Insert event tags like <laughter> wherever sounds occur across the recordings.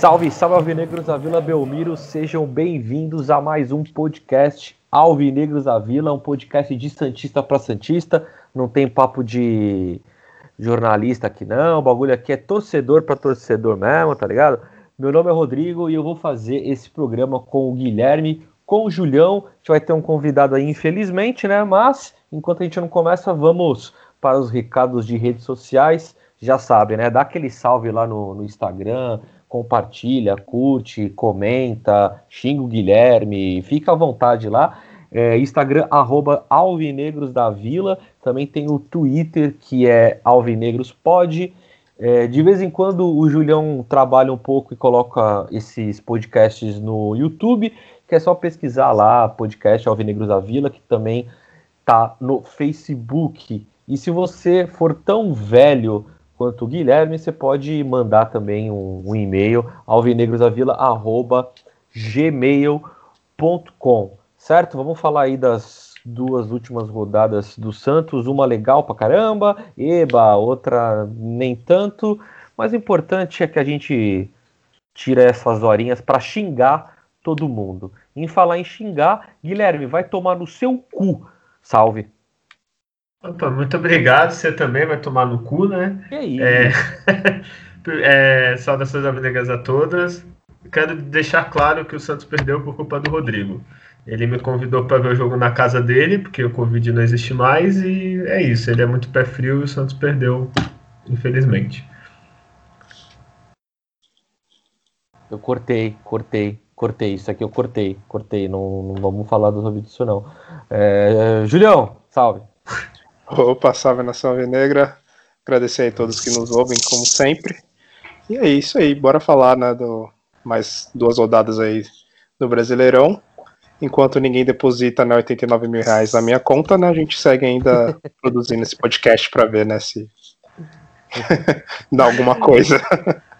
Salve, salve Alvinegros da Vila Belmiro, sejam bem-vindos a mais um podcast Alvinegros da Vila, um podcast de Santista para Santista, não tem papo de jornalista aqui não, o bagulho aqui é torcedor para torcedor mesmo, tá ligado? Meu nome é Rodrigo e eu vou fazer esse programa com o Guilherme, com o Julião, a gente vai ter um convidado aí infelizmente, né, mas enquanto a gente não começa, vamos para os recados de redes sociais, já sabe, né, dá aquele salve lá no, no Instagram, compartilha, curte, comenta, xinga o Guilherme, fica à vontade lá. É, Instagram, arroba Alvinegros da Vila. Também tem o Twitter, que é AlvinegrosPod. É, de vez em quando o Julião trabalha um pouco e coloca esses podcasts no YouTube, que é só pesquisar lá, podcast Alvinegros da Vila, que também tá no Facebook. E se você for tão velho quanto o Guilherme, você pode mandar também um, um e-mail alvinegrosavila@gmail.com, certo? Vamos falar aí das duas últimas rodadas do Santos, uma legal pra caramba, eba, outra nem tanto, mas o importante é que a gente tira essas horinhas para xingar todo mundo. Em falar em xingar, Guilherme, vai tomar no seu cu. Salve. Opa, muito obrigado. Você também vai tomar no cu, né? Que isso? É, <laughs> é, saudações amigas a todas. Quero deixar claro que o Santos perdeu por culpa do Rodrigo. Ele me convidou para ver o jogo na casa dele, porque o Covid não existe mais, e é isso. Ele é muito pé frio e o Santos perdeu, infelizmente. Eu cortei, cortei, cortei. Isso aqui eu cortei, cortei. Não, não vamos falar sobre isso, não. É, Julião, salve. Opa, salve nação Negra. Agradecer a todos que nos ouvem, como sempre. E é isso aí, bora falar, né, do mais duas rodadas aí do Brasileirão. Enquanto ninguém deposita né, 89 mil reais na minha conta, né, a gente segue ainda <laughs> produzindo esse podcast para ver, né, se <laughs> dá alguma coisa.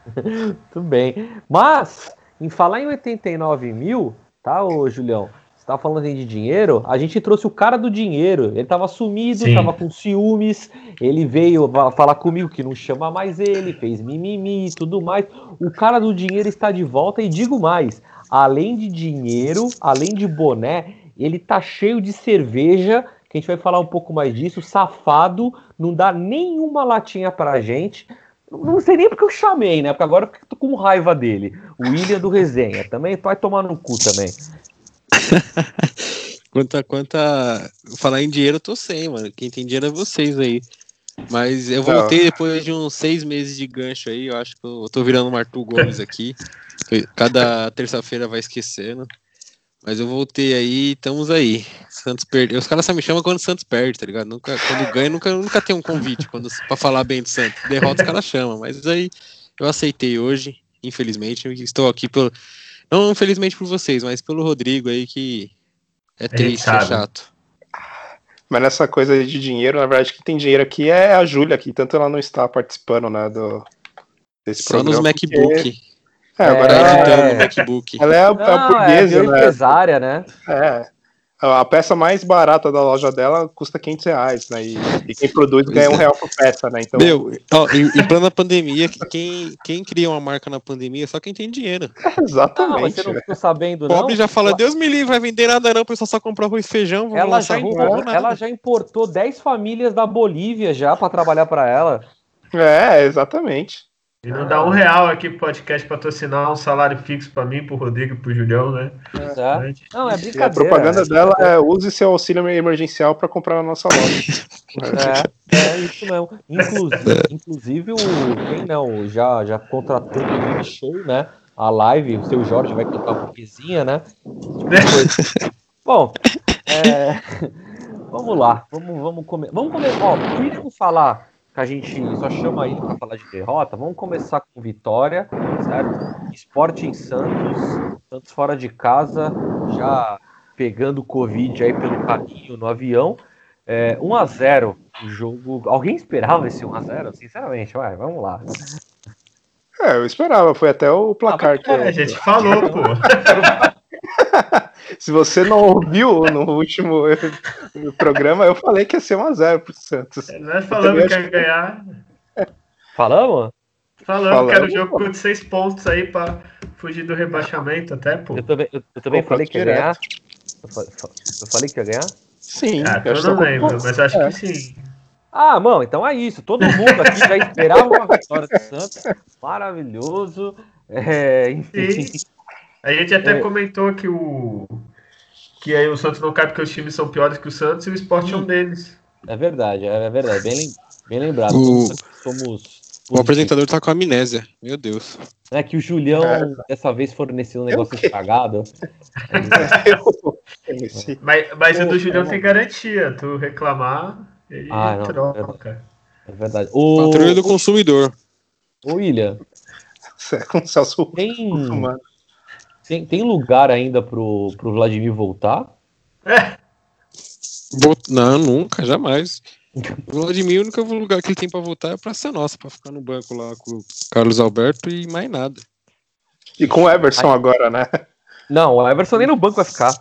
<laughs> Tudo bem. Mas, em falar em 89 mil, tá, ô Julião? tá falando de dinheiro, a gente trouxe o cara do dinheiro. Ele tava sumido, Sim. tava com ciúmes. Ele veio falar comigo que não chama mais ele, fez mimimi e tudo mais. O cara do dinheiro está de volta e digo mais: além de dinheiro, além de boné, ele tá cheio de cerveja. Que a gente vai falar um pouco mais disso. Safado, não dá nenhuma latinha pra gente. Não sei nem porque eu chamei, né? Porque agora eu tô com raiva dele. O William do Resenha também vai tomar no cu também. <laughs> quanto a, quanto a falar em dinheiro, eu tô sem, mano. Quem tem dinheiro é vocês aí. Mas eu voltei depois de uns seis meses de gancho aí. Eu acho que eu tô virando um Arthur Gomes aqui. <laughs> Cada terça-feira vai esquecendo. Mas eu voltei aí, estamos aí. Santos perdeu. Os caras só me chamam quando o Santos perde, tá ligado? Nunca, quando ganha, nunca, nunca tem um convite quando, pra falar bem do Santos. Derrota, os caras chamam. Mas aí eu aceitei hoje, infelizmente. Estou aqui pelo. Não, infelizmente por vocês, mas pelo Rodrigo aí que é triste, é chato. Mas nessa coisa de dinheiro, na verdade, quem tem dinheiro aqui é a Júlia, que tanto ela não está participando, né, do, desse Só programa. Só nos MacBook. Porque... É, agora é, é, é, MacBook. Ela é a, não, a burguesa, é, né? empresária, né? É. A peça mais barata da loja dela custa 500 reais, né? E, e quem produz ganha um real por peça, né? Então... Meu, ó, em, em plena pandemia, quem, quem cria uma marca na pandemia é só quem tem dinheiro. <laughs> exatamente. Não, mas você não ficou sabendo, não? Pobre já fala, Deus me livre, vai vender nada não, o pessoal só compra arroz e feijão. Ela já, importou, ela já importou 10 famílias da Bolívia já para trabalhar para ela. É, exatamente. E não dá um real aqui pro podcast patrocinar um salário fixo para mim, pro Rodrigo e pro Julião, né? É. Não, é brincadeira. a propaganda dela é use seu auxílio emergencial para comprar a nossa loja. é, é isso mesmo. Inclusive, inclusive o quem não já, já contratou o show, né? A live, o seu Jorge vai cantar uma pouquinho, né? <laughs> Bom, é, vamos lá, vamos, vamos comer. Vamos comer. Ó, primeiro falar que a gente só chama ele para falar de derrota, vamos começar com vitória, certo? Esporte em Santos, Santos fora de casa, já pegando o Covid aí pelo caminho no avião. É, 1x0 o jogo. Alguém esperava esse 1x0? Sinceramente, vai, vamos lá. É, eu esperava, foi até o placar. Ah, é, a gente falou, pô. <laughs> Se você não ouviu no último programa, eu falei que ia ser 1x0 pro Santos. Nós falamos que ia ganhar. Falamos? Falamos, Falamos que era o jogo com 6 pontos aí pra fugir do rebaixamento até, pô. Eu também, eu, eu também falei que ia ganhar. Eu falei que ia ganhar? Sim. Ah, eu não lembro, mas acho é. que sim. Ah, mano, então é isso. Todo mundo aqui já esperava uma vitória do Santos. Maravilhoso. É, enfim. Sim. A gente até é. comentou que o que aí o Santos não cai porque os times são piores que o Santos e o esporte é um deles. É verdade, é verdade. Bem, bem lembrado. O... Somos. O apresentador tá com amnésia. Meu Deus. É que o Julião é. dessa vez forneceu um negócio estragado. <laughs> mas mas o do Julião tem garantia. Tu reclamar, ele ah, não, troca. É verdade. O patrulha do consumidor. O William. <laughs> Com o Celso tem, tem, tem lugar ainda pro, pro Vladimir voltar? É. Não, nunca, jamais. O Vladimir, o único lugar que ele tem pra voltar é pra ser nossa, pra ficar no banco lá com o Carlos Alberto e mais nada. E com o Everson agora, né? Não, o Everson nem no banco vai ficar.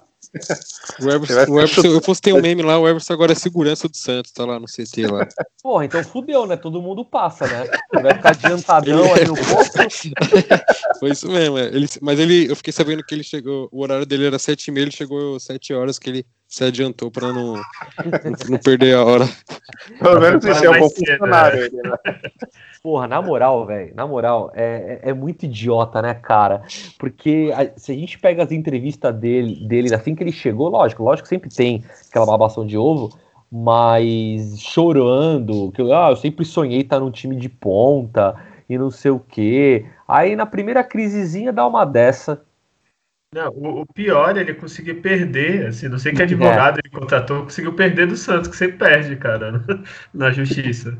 O Everson, o Everson, eu postei um meme lá, o Everson agora é segurança do Santos, tá lá no CT lá. Porra, então fudeu, né? Todo mundo passa, né? Vai ficar adiantadão ali no posto. <laughs> Foi isso mesmo, é. ele, mas ele, eu fiquei sabendo que ele chegou, o horário dele era 7 e meia, ele chegou 7 horas que ele se adiantou pra não, não, não perder a hora. Pelo menos esse é um bom funcionário. Ele, né? Porra, na moral, velho, na moral, é, é, é, muito idiota, né, cara? Porque a, se a gente pega as entrevistas dele, dele assim que ele chegou, lógico, lógico que sempre tem aquela babação de ovo, mas chorando, que ah, eu sempre sonhei estar num time de ponta e não sei o quê. Aí na primeira crisezinha dá uma dessa. Não, o, o pior é ele conseguir perder, assim, não sei que advogado é. ele contratou, conseguiu perder do Santos, que você perde, cara, <laughs> na justiça.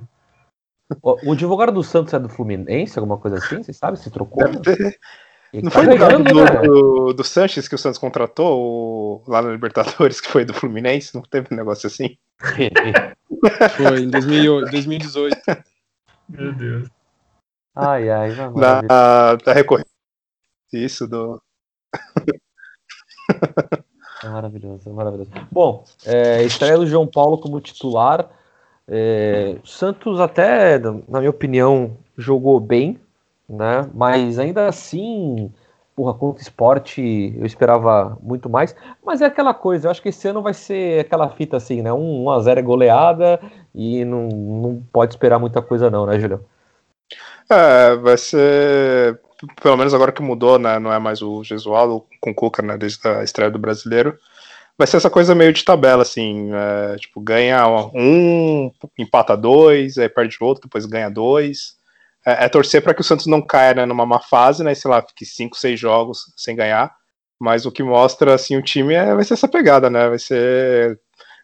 O, advogado do Santos é do Fluminense, alguma coisa assim? Você sabe se trocou? Não tá foi ganhando, do, né? do, do, Sanches que o Santos contratou lá na Libertadores, <laughs> que foi do Fluminense? Não teve um negócio assim? <laughs> foi em 2018. Meu Deus. Ai, ai, na, na, da recorrência. Isso, do. <laughs> É maravilhoso, é maravilhoso. Bom, é, estreia do João Paulo como titular. É, Santos até, na minha opinião, jogou bem, né? Mas ainda assim, porra, contra o esporte eu esperava muito mais. Mas é aquela coisa, eu acho que esse ano vai ser aquela fita assim, né? 1 um, a 0 é goleada e não, não pode esperar muita coisa não, né, Julião? É, vai ser, pelo menos agora que mudou, né? Não é mais o Gesualdo com o Cuca, né? Desde a estreia do Brasileiro vai ser essa coisa meio de tabela, assim, é, tipo, ganha um, empata dois, aí perde outro, depois ganha dois. É, é torcer para que o Santos não caia né, numa má fase, né, sei lá, fique cinco, seis jogos sem ganhar. Mas o que mostra, assim, o time é, vai ser essa pegada, né, vai ser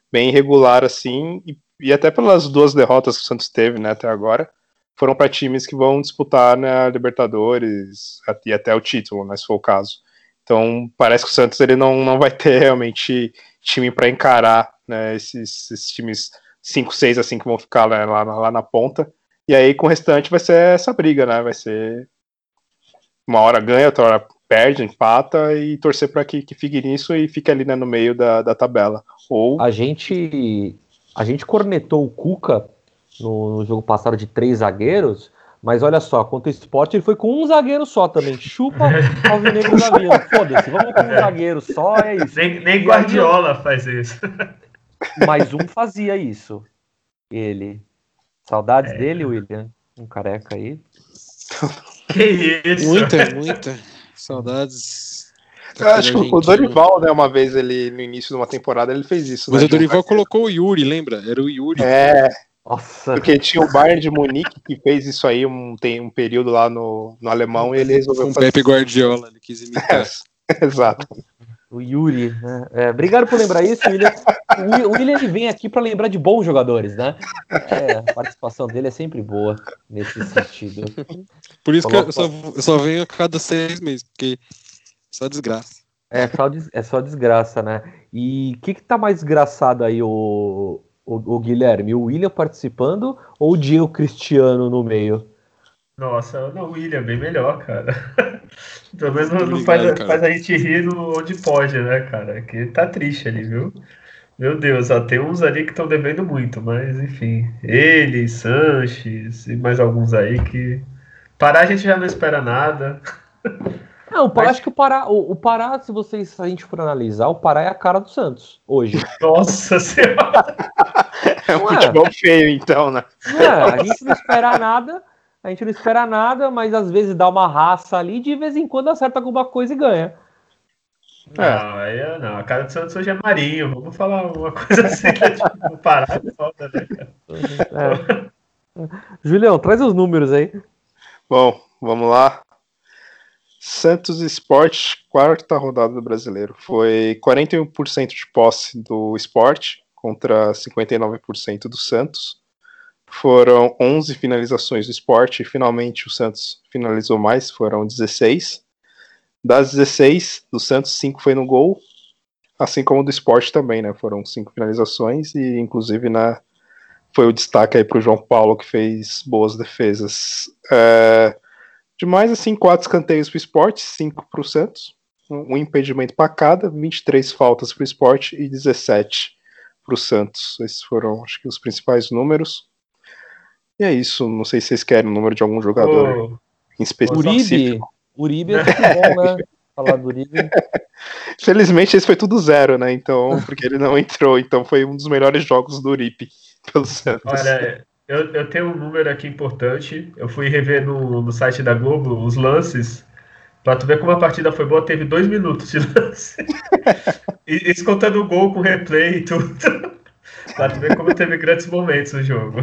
bem irregular, assim, e, e até pelas duas derrotas que o Santos teve, né, até agora, foram para times que vão disputar né, a Libertadores e até o título, né, se for o caso. Então parece que o Santos ele não, não vai ter realmente time para encarar né, esses, esses, times 5, 6 assim que vão ficar né, lá, lá na ponta. E aí com o restante vai ser essa briga, né? Vai ser uma hora ganha, outra hora perde, empata e torcer para que, que fique nisso e fique ali né, no meio da, da tabela. Ou a gente a gente cornetou o Cuca no, no jogo passado de três zagueiros mas olha só, contra o esporte ele foi com um zagueiro só também. Chupa <laughs> Alvinegro da Vila. Foda-se, vamos com um zagueiro só, é isso. Nem, nem Guardiola faz isso. Mas um fazia isso. Ele. Saudades é. dele, William? Um careca aí. Que isso? Muita, muita. Saudades. Eu acho que o Dorival, né, uma vez ele, no início de uma temporada, ele fez isso. Mas né, o Dorival colocou o Yuri, lembra? Era o Yuri. É, nossa. Porque tinha o Bayern de Munique que fez isso aí um, tem um período lá no, no alemão e ele resolveu um fazer. Pepe Guardiola, ele quis imitar. É, <laughs> exato. O Yuri, né? É, obrigado por lembrar isso, William. O William ele vem aqui para lembrar de bons jogadores, né? É, a participação dele é sempre boa nesse sentido. Por isso Coloca... que eu só, eu só venho a cada seis meses, porque só desgraça. É só, é só desgraça, né? E o que, que tá mais desgraçado aí, o, o, o Guilherme, o William participando ou o Diego Cristiano no meio? Nossa, não, o William, bem melhor, cara. <laughs> Pelo menos não, não faz, faz, a gente rir onde pode, né, cara? Que tá triste ali, viu? Meu Deus, ó, tem uns ali que estão devendo muito, mas enfim. Ele, Sanches e mais alguns aí que. Pará a gente já não espera nada. <laughs> Não, mas... acho que o Pará, o, o, Pará, se vocês, se a gente for analisar, o Pará é a cara do Santos hoje. <laughs> Nossa senhora! é um futebol feio, então, né? É, a gente não espera nada, a gente não espera nada, mas às vezes dá uma raça ali, de vez em quando acerta alguma coisa e ganha. Não, é, não. A cara do Santos hoje é Marinho. Vamos falar uma coisa <laughs> assim, que é tipo, parar de volta, né, cara? É. Julião, traz os números aí. Bom, vamos lá. Santos Esporte, quarta rodada do brasileiro. Foi 41% de posse do esporte contra 59% do Santos. Foram 11 finalizações do esporte e finalmente o Santos finalizou mais, foram 16. Das 16 do Santos, 5 foi no gol, assim como do esporte também, né? Foram 5 finalizações e, inclusive, na, foi o destaque aí para o João Paulo, que fez boas defesas. É, demais, assim, 4 escanteios para o esporte, 5 para o Santos, um impedimento para cada, 23 faltas para o esporte e 17 para o Santos. Esses foram, acho que, os principais números. E é isso. Não sei se vocês querem o número de algum jogador oh, em específico. Uribe, Uribe é bom, né? <laughs> Falar do Uribe. Felizmente esse foi tudo zero, né? Então, porque ele não entrou, então foi um dos melhores jogos do Uribe <laughs> pelo Santos. Olha, eu, eu tenho um número aqui importante. Eu fui rever no, no site da Globo os lances. Pra tu ver como a partida foi boa, teve dois minutos de <laughs> lance. e, isso contando o gol com replay e tudo. <laughs> pra tu ver como teve grandes momentos no jogo.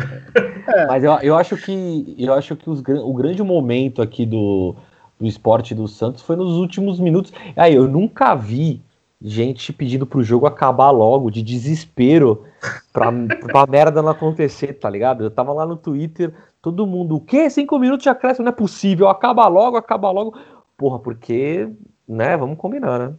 É. <laughs> Mas eu, eu acho que eu acho que os, o grande momento aqui do, do esporte do Santos foi nos últimos minutos. Aí eu nunca vi gente pedindo pro jogo acabar logo, de desespero, pra, pra <laughs> merda não acontecer, tá ligado? Eu tava lá no Twitter, todo mundo, o quê? Cinco minutos de acréscimo? Não é possível, acaba logo, acaba logo. Porra, porque, né, vamos combinar, né?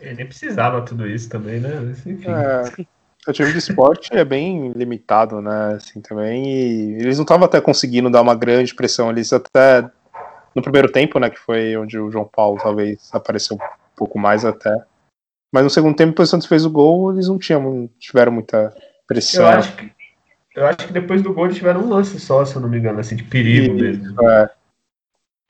Ele nem precisava tudo isso também, né? Enfim. É, o time de esporte é bem limitado, né, assim, também, e eles não estavam até conseguindo dar uma grande pressão, eles até no primeiro tempo, né, que foi onde o João Paulo talvez apareceu um pouco mais até. Mas no segundo tempo, depois o Santos fez o gol, eles não tinham, tiveram muita pressão. Eu acho que, eu acho que depois do gol eles tiveram um lance só, se eu não me engano, assim, de perigo e, mesmo. É.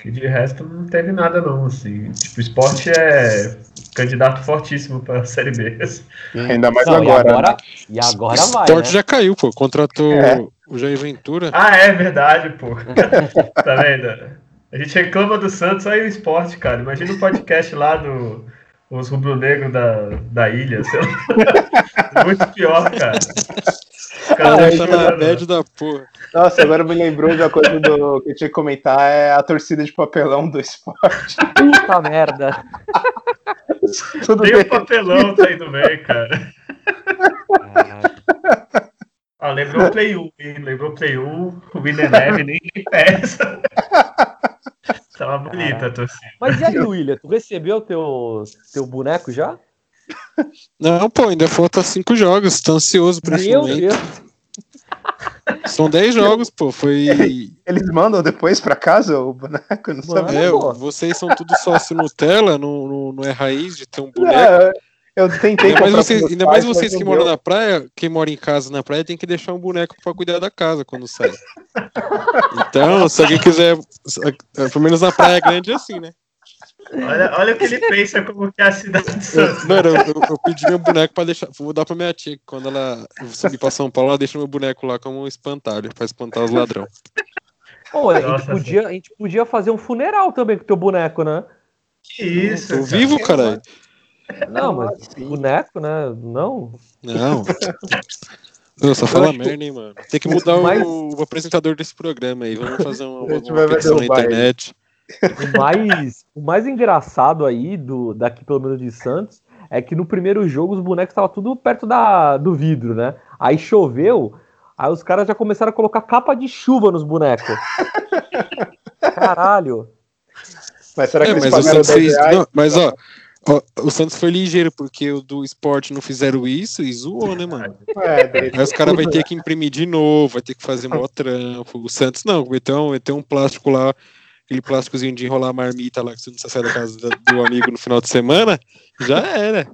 Que de resto não teve nada não, assim. Tipo, o esporte é candidato fortíssimo para a <laughs> Série B. Assim. Ainda mais não, agora. E agora, né? e agora vai, O esporte né? já caiu, pô. Contratou é. o Jair Ventura. Ah, é verdade, pô. <laughs> tá vendo? A gente reclama do Santos, aí o esporte, cara. Imagina o podcast lá do os rubro-negros da, da ilha, <laughs> Muito pior, cara. Cara, ah, tá na média da porra. Nossa, agora me lembrou da coisa do, que eu tinha que comentar, é a torcida de papelão do esporte. Puta merda. Tudo Tem o um papelão tá indo bem, cara. Ah, lembrou o Play 1, hein? Lembrou o Play 1, o William Neve nem, nem peça. Tava bonita a torcida. Mas e aí, <laughs> William, tu recebeu teu, teu boneco já? Não, pô, ainda falta cinco jogos, tô ansioso por esse Meu momento. Deus. <laughs> São 10 jogos, pô. Foi. Eles mandam depois pra casa o boneco? Não Mano, é, vocês são tudo sócio Nutella, não, não, não é raiz de ter um boneco. É, eu tentei. Ainda mais vocês, ainda mais vocês que moram na praia, quem mora em casa na praia, tem que deixar um boneco para cuidar da casa quando sai. Então, se alguém quiser, pelo menos na praia grande é assim, né? Olha, olha o que ele pensa como que é a cidade de Santos. Mano, eu, eu, eu, pedi meu boneco pra deixar. Vou dar pra minha tia, que quando ela subir pra São Paulo, ela deixa meu boneco lá como um espantalho, pra espantar os ladrões. Pô, a, gente podia, a gente podia fazer um funeral também com o teu boneco, né? Que isso? Tô vivo, caralho. Não, mas boneco, né? Não. Não. <laughs> Eu só fala merda, hein, mano. Tem que mudar mais... o, o, apresentador desse programa aí. Vamos fazer uma, <laughs> uma, uma petição na internet. O mais, o mais engraçado aí, do, daqui pelo menos de Santos, é que no primeiro jogo os bonecos estavam tudo perto da, do vidro, né? Aí choveu, aí os caras já começaram a colocar capa de chuva nos bonecos. <laughs> Caralho. Mas será que é, eles mas pagaram fez... Não, mas ó, o Santos foi ligeiro, porque o do esporte não fizeram isso e zoou, né, mano? É, daí- Aí os caras vão ter que imprimir de novo, vai ter que fazer mó trampo. O Santos não, meteu, meteu um plástico lá, aquele plásticozinho de enrolar a marmita lá que você não sai da casa do amigo no final de semana, já era.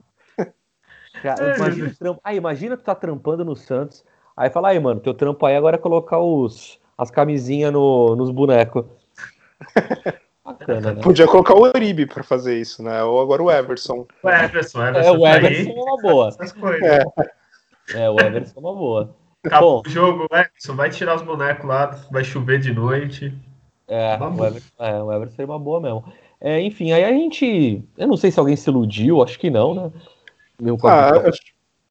Cara, imagina, trampo- aí, imagina tu tá trampando no Santos, aí fala, aí, mano, teu trampo aí agora é colocar os, as camisinhas no, nos bonecos. Bacana, né? Podia colocar o Uribe pra fazer isso, né? Ou agora o Everson. O Everson, o É, Everson o tá Everson é uma boa. Essas coisas. É. É, o Everson é uma boa. Acabou Bom, o jogo, o Everson vai tirar os bonecos lá, vai chover de noite. é, o. Everson, é, o Everson seria uma boa mesmo. É, enfim, aí a gente. Eu não sei se alguém se iludiu, acho que não, né? A Ah, acho-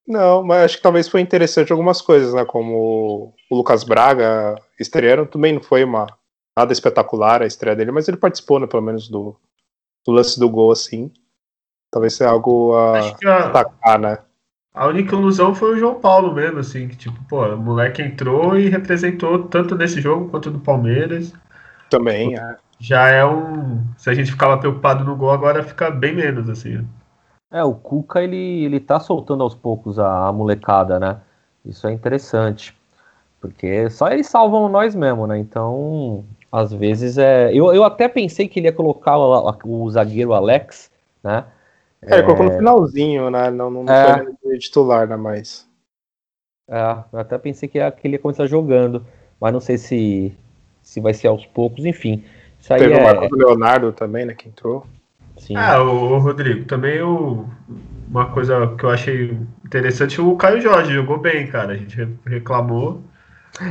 não, mas acho que talvez foi interessante algumas coisas, né? Como o Lucas Braga estreando, também não foi uma nada espetacular a estreia dele, mas ele participou, né, pelo menos do, do lance do gol, assim. Talvez seja algo a a, destacar, né? a única ilusão foi o João Paulo mesmo, assim, que tipo, pô, o moleque entrou e representou tanto nesse jogo quanto no Palmeiras. Também. é. Já é um. Se a gente ficava preocupado no gol, agora fica bem menos, assim. É, o Cuca ele, ele tá soltando aos poucos a, a molecada, né? Isso é interessante. Porque só eles salvam nós mesmo, né? Então, às vezes é. Eu, eu até pensei que ele ia colocar o, o zagueiro Alex, né? É, ele colocou no finalzinho, né? Não, não É. foi titular, né? Mas. É, eu até pensei que, ia- que ele ia começar jogando, mas não sei se, se vai ser aos poucos, enfim. Isso aí Teve o é. Marcos Leonardo também, né? Que entrou. Sim. Ah, o, o Rodrigo, também o, uma coisa que eu achei interessante, o Caio Jorge jogou bem, cara. A gente re- reclamou.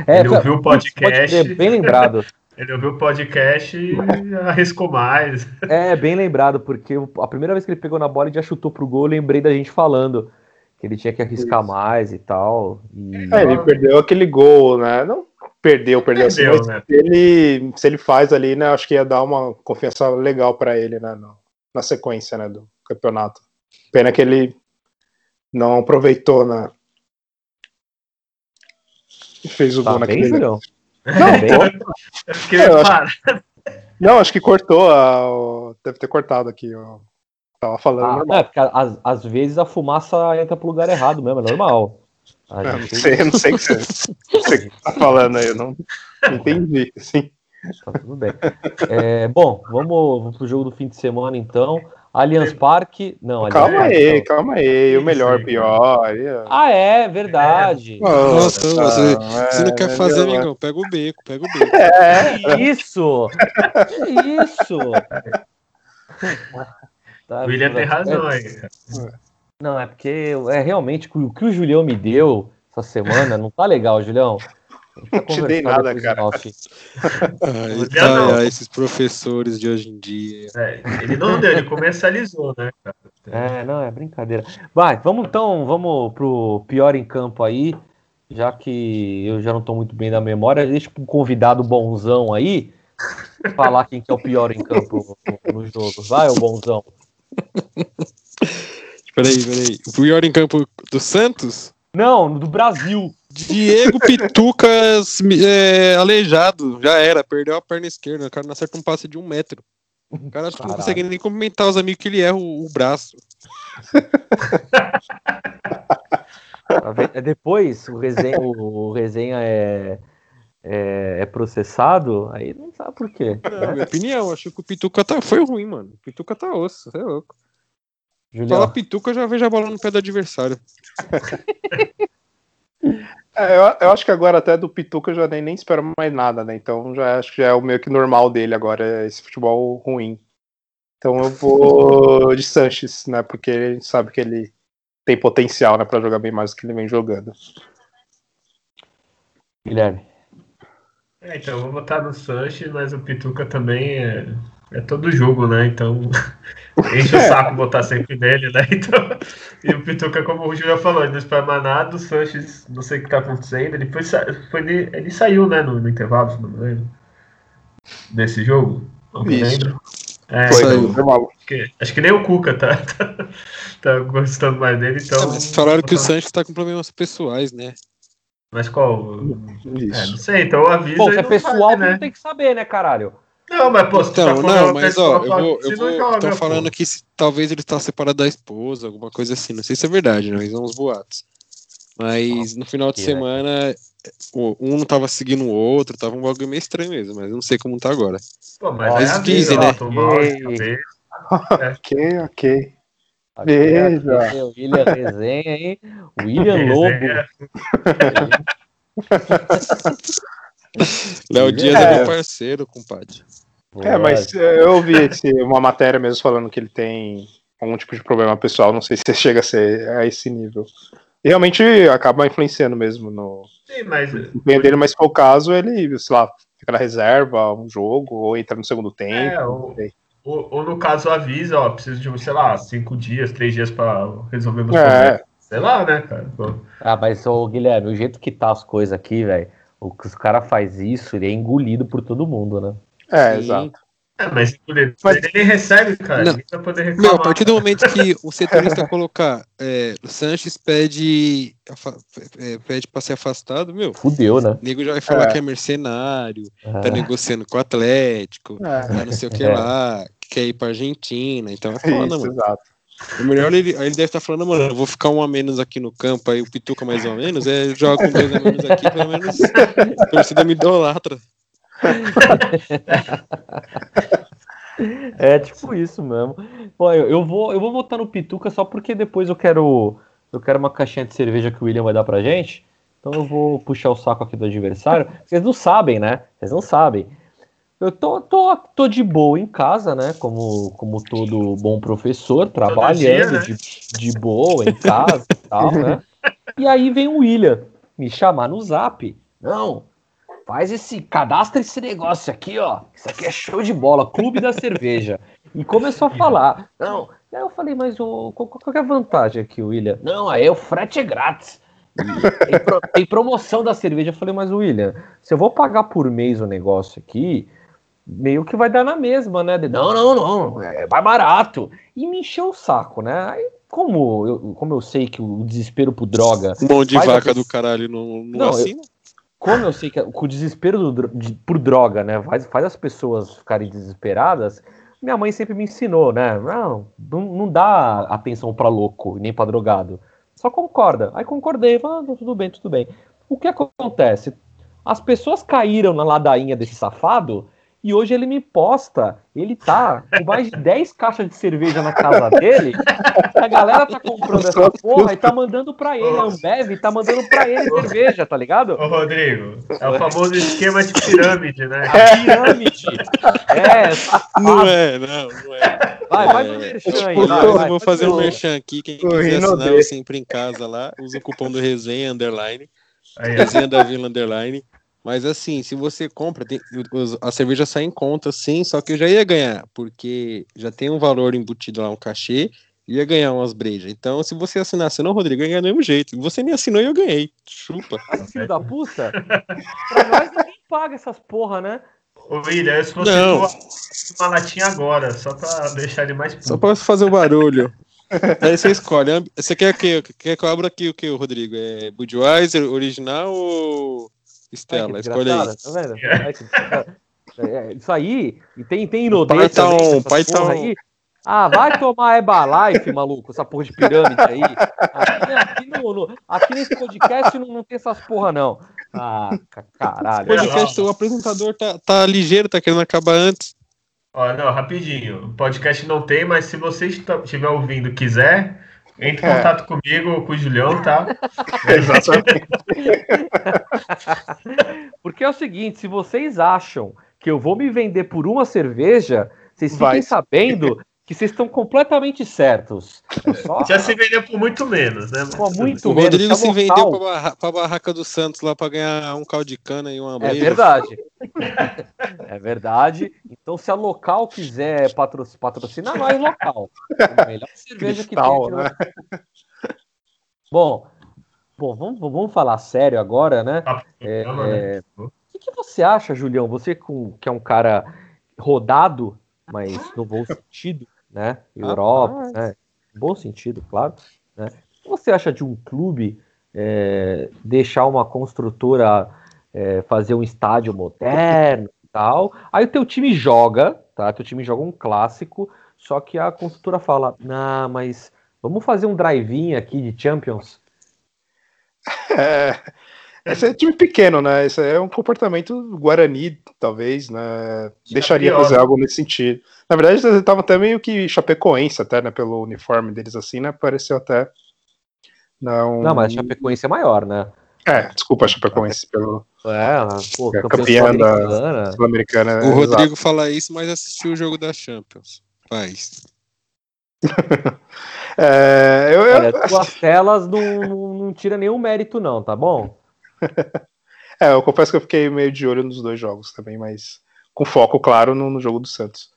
É, ele ouviu o pode podcast. crer, bem lembrado. <laughs> Ele ouviu o podcast e arriscou mais. É, bem lembrado, porque a primeira vez que ele pegou na bola e já chutou pro gol, eu lembrei da gente falando que ele tinha que arriscar Isso. mais e tal. E... É, ele perdeu aquele gol, né? Não perdeu, perdeu, assim, Perdeu, mas né? se ele, se ele faz ali, né? Acho que ia dar uma confiança legal pra ele, né? no- na sequência, né? Do campeonato. Pena que ele não aproveitou, né? E fez o Tá gol bem, naquele. Julião? Não, Eu fiquei, É, eu acho- não, acho que cortou. a- deve ter cortado aqui. ó. Tava falando Ah, é, porque às, às vezes a fumaça entra pro lugar errado mesmo, é normal. Não, não gente- sei, não sei o que você, não sei o que você tá falando aí, eu não entendi. Assim. Tá tudo bem. É, bom, vamos, vamos pro jogo do fim de semana então. Allianz Parque. Não, Allianz Calma Parque, aí, não. calma aí, o melhor, pior. Ah, é, verdade. Nossa, você- Você não é, quer fazer, amigão? Pega o beco, pega o beco. É, Que isso! Que isso! <laughs> Tá, O William tem razão é, aí. Não, é porque é realmente o que o Julião me deu essa semana não tá legal, Julião. Não te dei nada, cara. ai, ai, esses professores de hoje em dia. É, ele não deu, ele comercializou, né, cara? É, não, é brincadeira. Vai, vamos então, vamos pro pior em campo aí, já que eu já não tô muito bem da memória, deixa pro convidado bonzão aí falar quem que é o pior em campo no, no jogo. Vai, o bonzão. Peraí, peraí. O pior em campo do Santos? Não, do Brasil. Diego Pitucas é, aleijado. Já era, perdeu a perna esquerda. O cara não acerta um passe de um metro. O cara acho que não consegue nem cumprimentar os amigos que ele erra o, o braço. Tá? É Depois o resenha, o resenha é, é, é processado, aí não sabe por quê. Não, minha opinião, acho que o Pituca tá, foi ruim, mano. O Pituca tá osso, você é louco. Julião. Fala Pituca, já vejo a bola no pé do adversário. <laughs> É, eu, eu acho que agora até do Pituca eu já nem, nem espero mais nada, né? Então já acho que já é o meio que normal dele agora, esse futebol ruim. Então eu vou <laughs> de Sanches, né? Porque a gente sabe que ele tem potencial, né, para jogar bem mais do que ele vem jogando. Guilherme. É, então, eu vou votar no Sanches, mas o Pituca também é, é todo jogo, né? Então, <laughs> enche o saco botar sempre nele, né? <laughs> Então, e o Pituca, como o Júlio falou, ele não espera mais nada, o Sanches, não sei o que tá acontecendo, ele foi, foi ele, ele saiu, né, no, no intervalo, se não me lembro, desse jogo, não me Isso. lembro. É, Foi Saiu. normal. acho que, acho que nem o Cuca tá, <laughs> tá, tá gostando mais dele, então... É, mas falaram que o Sanches tá com problemas pessoais, né? Mas qual? É, Isso. não sei, então avisa Bom, se é pessoal, sabe, né? não tem que saber, né, caralho? Não, mas pô, então, tá não, mas ó, eu vou, eu vou joga, tô falando que se, talvez ele está separado da esposa, alguma coisa assim. Não sei se é verdade, não, são uns boatos. Mas no final de semana, um não tava seguindo o outro, tava um bagulho meio estranho mesmo, mas eu não sei como tá agora. Pô, mas, mas é dizem, né? ok, ok. Beleza. William Resenha, hein? William Lobo. <laughs> <laughs> Léo Dias é, é meu parceiro, compadre. É, mas eu ouvi esse, uma matéria mesmo falando que ele tem algum tipo de problema pessoal, não sei se <laughs> chega a ser a esse nível. E realmente acaba influenciando mesmo no Sim, mas dele, mas se for o caso, ele, sei lá, fica na reserva um jogo, ou entra no segundo tempo. É, ou, ou, ou, no caso avisa, ó, preciso de, sei lá, cinco dias, três dias para resolver meus é. problemas. Sei lá, né, cara? Pô. Ah, mas, ô, Guilherme, o jeito que tá as coisas aqui, velho, o que os cara faz isso, ele é engolido por todo mundo, né? É, Sim. exato. É, mas, mas ele recebe, cara. Não. Vai poder reclamar. Não, a partir do momento que o setorista colocar é, o Sanches pede, é, pede pra ser afastado, meu. Fudeu, né? O nego já vai falar é. que é mercenário, tá é. tá negociando com o Atlético, é. tá não sei o que lá, que quer ir pra Argentina. Então é foda, <laughs> Isso, mano. Exato. O melhor ele, ele deve estar tá falando, mano, eu vou ficar um a menos aqui no campo, aí o Pituca mais ou menos, é, joga com dois a menos aqui, pelo menos a torcida me idolatra. é tipo isso mesmo. Bom, eu, eu, vou, eu vou votar no Pituca só porque depois eu quero eu quero uma caixinha de cerveja que o William vai dar pra gente. Então eu vou puxar o saco aqui do adversário. Vocês não sabem, né? Vocês não sabem. Eu tô, tô, tô de boa em casa, né? Como, como todo bom professor, trabalhando dia, né? de, de boa em casa e tal, né? E aí vem o William me chamar no zap. Não, faz esse, cadastra esse negócio aqui, ó. Isso aqui é show de bola, clube da cerveja. E começou a falar. Não, aí eu falei, mas o, qual, qual é a vantagem aqui, William? Não, aí o frete é grátis. Tem, pro, tem, promoção da cerveja. Eu falei, mas William, se eu vou pagar por mês o negócio aqui, meio que vai dar na mesma, né? Não, não, não, é mais barato. E me encheu o saco, né? Aí, como eu, como eu sei que o desespero por droga. Mão de vaca a... do caralho não, não, não assina? Eu, como eu sei que o desespero do, de, por droga, né, faz, faz as pessoas ficarem desesperadas, minha mãe sempre me ensinou, né? Não, não, não dá atenção para louco nem para drogado. Só concorda. Aí concordei, falei, ah, tudo bem, tudo bem. O que acontece? As pessoas caíram na ladainha desse safado e hoje ele me posta, ele tá com mais de 10 caixas de cerveja na casa dele. A galera tá comprando essa porra e tá mandando pra ele. A Ambev tá mandando pra ele cerveja, tá ligado? Ô, Rodrigo, é o famoso esquema de pirâmide, né? A pirâmide. É. <laughs> Não é, não, não é. Vai, vai no é, merchan aí. Tipo, vai, vai, vou fazer um merchan aqui. Quem quiser assinar sempre em casa lá, usa o cupom do resenha underline. Resenha da Vila underline. Mas assim, se você compra, tem, a cerveja sai em conta, sim, só que eu já ia ganhar, porque já tem um valor embutido lá, um cachê, ia ganhar umas brejas. Então, se você assinasse, não, Rodrigo, ia ganhar do mesmo jeito. Você nem assinou e eu ganhei. Chupa. <laughs> Filho da puta? <laughs> pra nós ninguém paga essas porra, né? Ô, William, se você não. uma latinha agora, só pra deixar ele mais puto. Só pra fazer o barulho. <laughs> Aí você escolhe. Você quer que, quer que eu abra aqui o que, Rodrigo? É Budweiser original ou Estela, escolhe aí. Tá vendo? <laughs> É, isso aí, e tem, tem inodê também, Python. aí. Ah, vai tomar Herbalife, <laughs> maluco, essa porra de pirâmide aí. Aqui, aqui, no, no, aqui nesse podcast não, não, tem essas porra, não. Ah, caralho. Esse podcast, o apresentador tá, tá ligeiro, tá querendo acabar antes. Ó, não, rapidinho. O podcast não tem, mas se você estiver ouvindo quiser, entre em é. contato comigo, com o Julião, tá? <laughs> Exatamente. <laughs> Porque é o seguinte, se vocês acham que eu vou me vender por uma cerveja, vocês fiquem Vai. sabendo que vocês estão completamente certos. É só... <laughs> Já se vendeu por muito menos, né? Por muito o Rodrigo se vendeu para barra, a barraca do Santos lá para ganhar um caldo de cana e uma É verdade. <laughs> é verdade. Então, se a local quiser patro... patrocinar, nós local. A melhor <laughs> cerveja Cristal, que tem. Aqui né? Bom, bom vamos, vamos falar sério agora, né? Ah, é, é... O que, que você acha, Julião? Você que é um cara rodado, mas no bom sentido, né? Europa, ah, né? Bom sentido, claro. Né? O que você acha de um clube é, deixar uma construtora é, fazer um estádio moderno tal. Aí o teu time joga, tá? Teu time joga um clássico, só que a construtora fala: "Não, mas vamos fazer um drive-in aqui de Champions". <laughs> É, esse é time pequeno, né? Esse é um comportamento Guarani, talvez, né? Deixaria pior. fazer algo nesse sentido. Na verdade, eles estavam até meio que chapecoense, até, né? Pelo uniforme deles assim, né? Pareceu até. Não, não mas a Chapecoense é maior, né? É, desculpa a Chapecoense pelo. É, pô, é campeã da Sul-Americana. o Rodrigo exato. fala isso, mas assistiu o jogo da Champions. Faz. <laughs> é, eu, Olha, eu... tuas telas não, não, não tira nenhum mérito, não, tá bom? <laughs> é, eu confesso que eu fiquei meio de olho nos dois jogos também, mas com foco, claro, no, no jogo do Santos.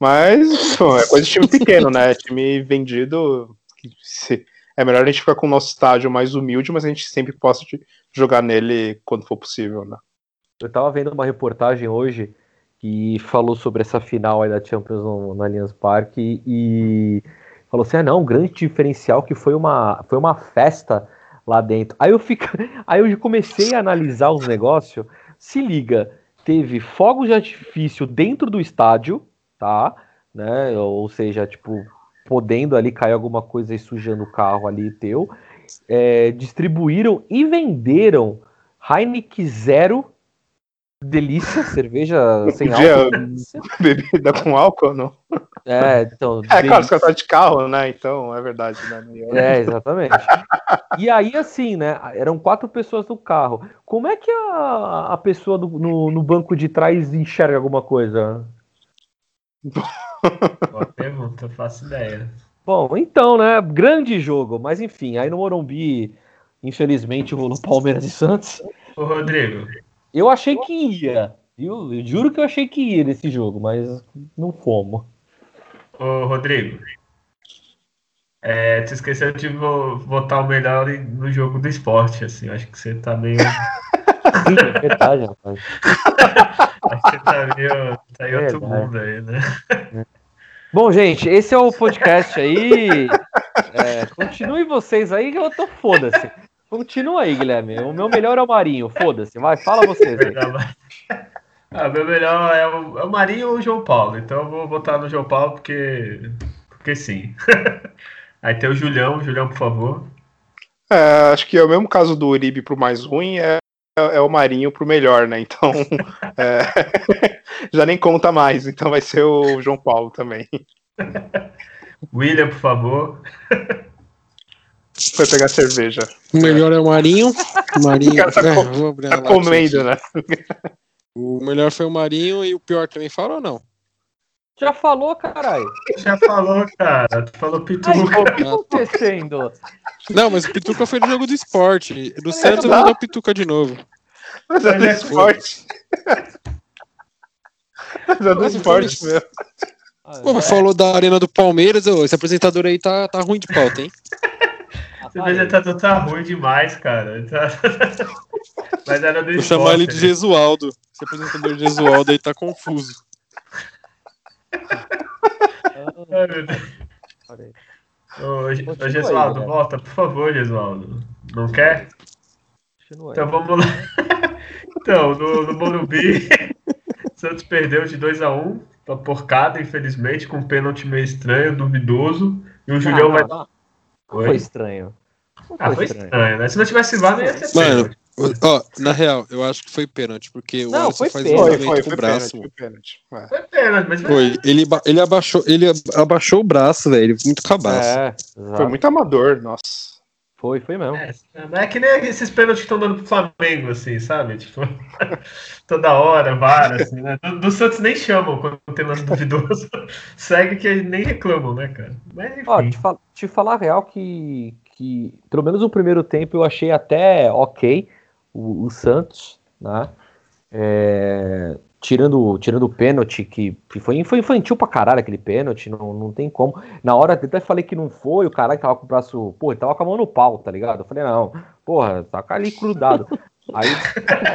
Mas pô, é coisa de time pequeno, né? <laughs> Time vendido. É melhor a gente ficar com o nosso estádio mais humilde, mas a gente sempre possa jogar nele quando for possível, né? Eu tava vendo uma reportagem hoje que falou sobre essa final aí da Champions no, no Allianz Parque e falou assim: ah, não, um grande diferencial que foi uma, foi uma festa lá dentro. Aí eu fico, <laughs> aí eu comecei a analisar os negócios. Se liga, teve fogos de artifício dentro do estádio, tá? Né? Ou seja, tipo, podendo ali cair alguma coisa e sujando o carro ali teu. É, distribuíram e venderam Heineken Zero delícia, cerveja sem álcool. <laughs> Bebida com álcool, não? É, então. <laughs> É, claro, você tá de carro, né? Então, é verdade, né? É, exatamente. e aí, assim, né? Eram quatro pessoas no carro. Como é que a, a pessoa do, no, no banco de trás enxerga alguma coisa? <laughs> Boa pergunta, faço ideia. Bom, então, né? Grande jogo, mas enfim, aí no Morumbi, infelizmente, rolou Palmeiras e Santos. Ô, Rodrigo, eu achei que ia. Eu, eu juro que eu achei que ia nesse jogo, mas não fomos. Ô, Rodrigo. É, tu esqueceu de votar o melhor no jogo do esporte, assim. Acho que você tá meio. Sim, <laughs> é verdade, <laughs> rapaz. Acho que você tá meio. Tá em é outro mundo aí, né? Bom, gente, esse é o podcast aí. <laughs> É, continue vocês aí que eu tô foda-se. Continua aí, Guilherme. O meu melhor é o Marinho. Foda-se. Vai, fala vocês aí. Ah, meu melhor é o, é o Marinho ou o João Paulo. Então eu vou votar no João Paulo porque, porque sim. <laughs> aí tem o Julião. Julião, por favor. É, acho que é o mesmo caso do Uribe pro mais ruim. É, é o Marinho pro melhor, né? Então <laughs> é, <laughs> já nem conta mais. Então vai ser o João Paulo também. William, por favor. Foi pegar cerveja. O melhor é o Marinho. O Marinho. <laughs> O tá, é, com, tá comendo, né? O melhor foi o Marinho e o pior também fala ou não? Já falou, caralho. Já falou, cara. Tu falou Pituca. Aí, o que tá acontecendo? Não, mas o Pituca foi no jogo do esporte. Do Santos é, mandou o Pituca de novo. Mas é do esporte. <laughs> Mas é do esporte mesmo. Pô, mas falou da arena do Palmeiras, esse apresentador aí tá, tá ruim de pauta, hein? Esse apresentador tá ruim demais, cara. <laughs> Tá... Mas era do Vou esporte, chamar ele de né? Gesualdo. Esse apresentador de Gesualdo aí tá confuso. <laughs> Ai, meu Deus. Ô, ô Gesualdo, aí, volta, por favor, Gesualdo. Não quer? Então vamos lá. <laughs> então, no, no Morumbi, Santos perdeu de 2x1 um, pra porcada, infelizmente, com um pênalti meio estranho, duvidoso. E o Julião ah, vai. Não. Foi estranho. Ah, foi estranho. estranho, né? Se não tivesse VAR, não ia ser Mano, ó, na real, eu acho que foi pênalti, porque o não, Alisson faz pênalti. um movimento com o braço. Foi pênalti. Foi, foi pênalti, mas foi. Ele, ele, abaixou, ele abaixou o braço, velho, muito cabaço. É, foi muito amador, nossa. Foi, foi mesmo. É, é que nem esses pênaltis que estão dando pro Flamengo, assim, sabe? Tipo, <laughs> toda hora, vara, assim, né? Do, do, Santos nem chamam quando tem lance duvidoso. <laughs> Segue que nem reclamam, né, cara? Mas, enfim. Ó, te, fal te falar real que, que, pelo menos no primeiro tempo, eu achei até ok o, o Santos, né? É, tirando, tirando o pênalti, que, foi, foi infantil pra caralho aquele pênalti, não, não tem como. Na hora até falei que não foi, o caralho tava com o braço, pô, ele tava com a mão no pau, tá ligado? Eu falei, não, porra, tá ali grudado. <laughs> Aí,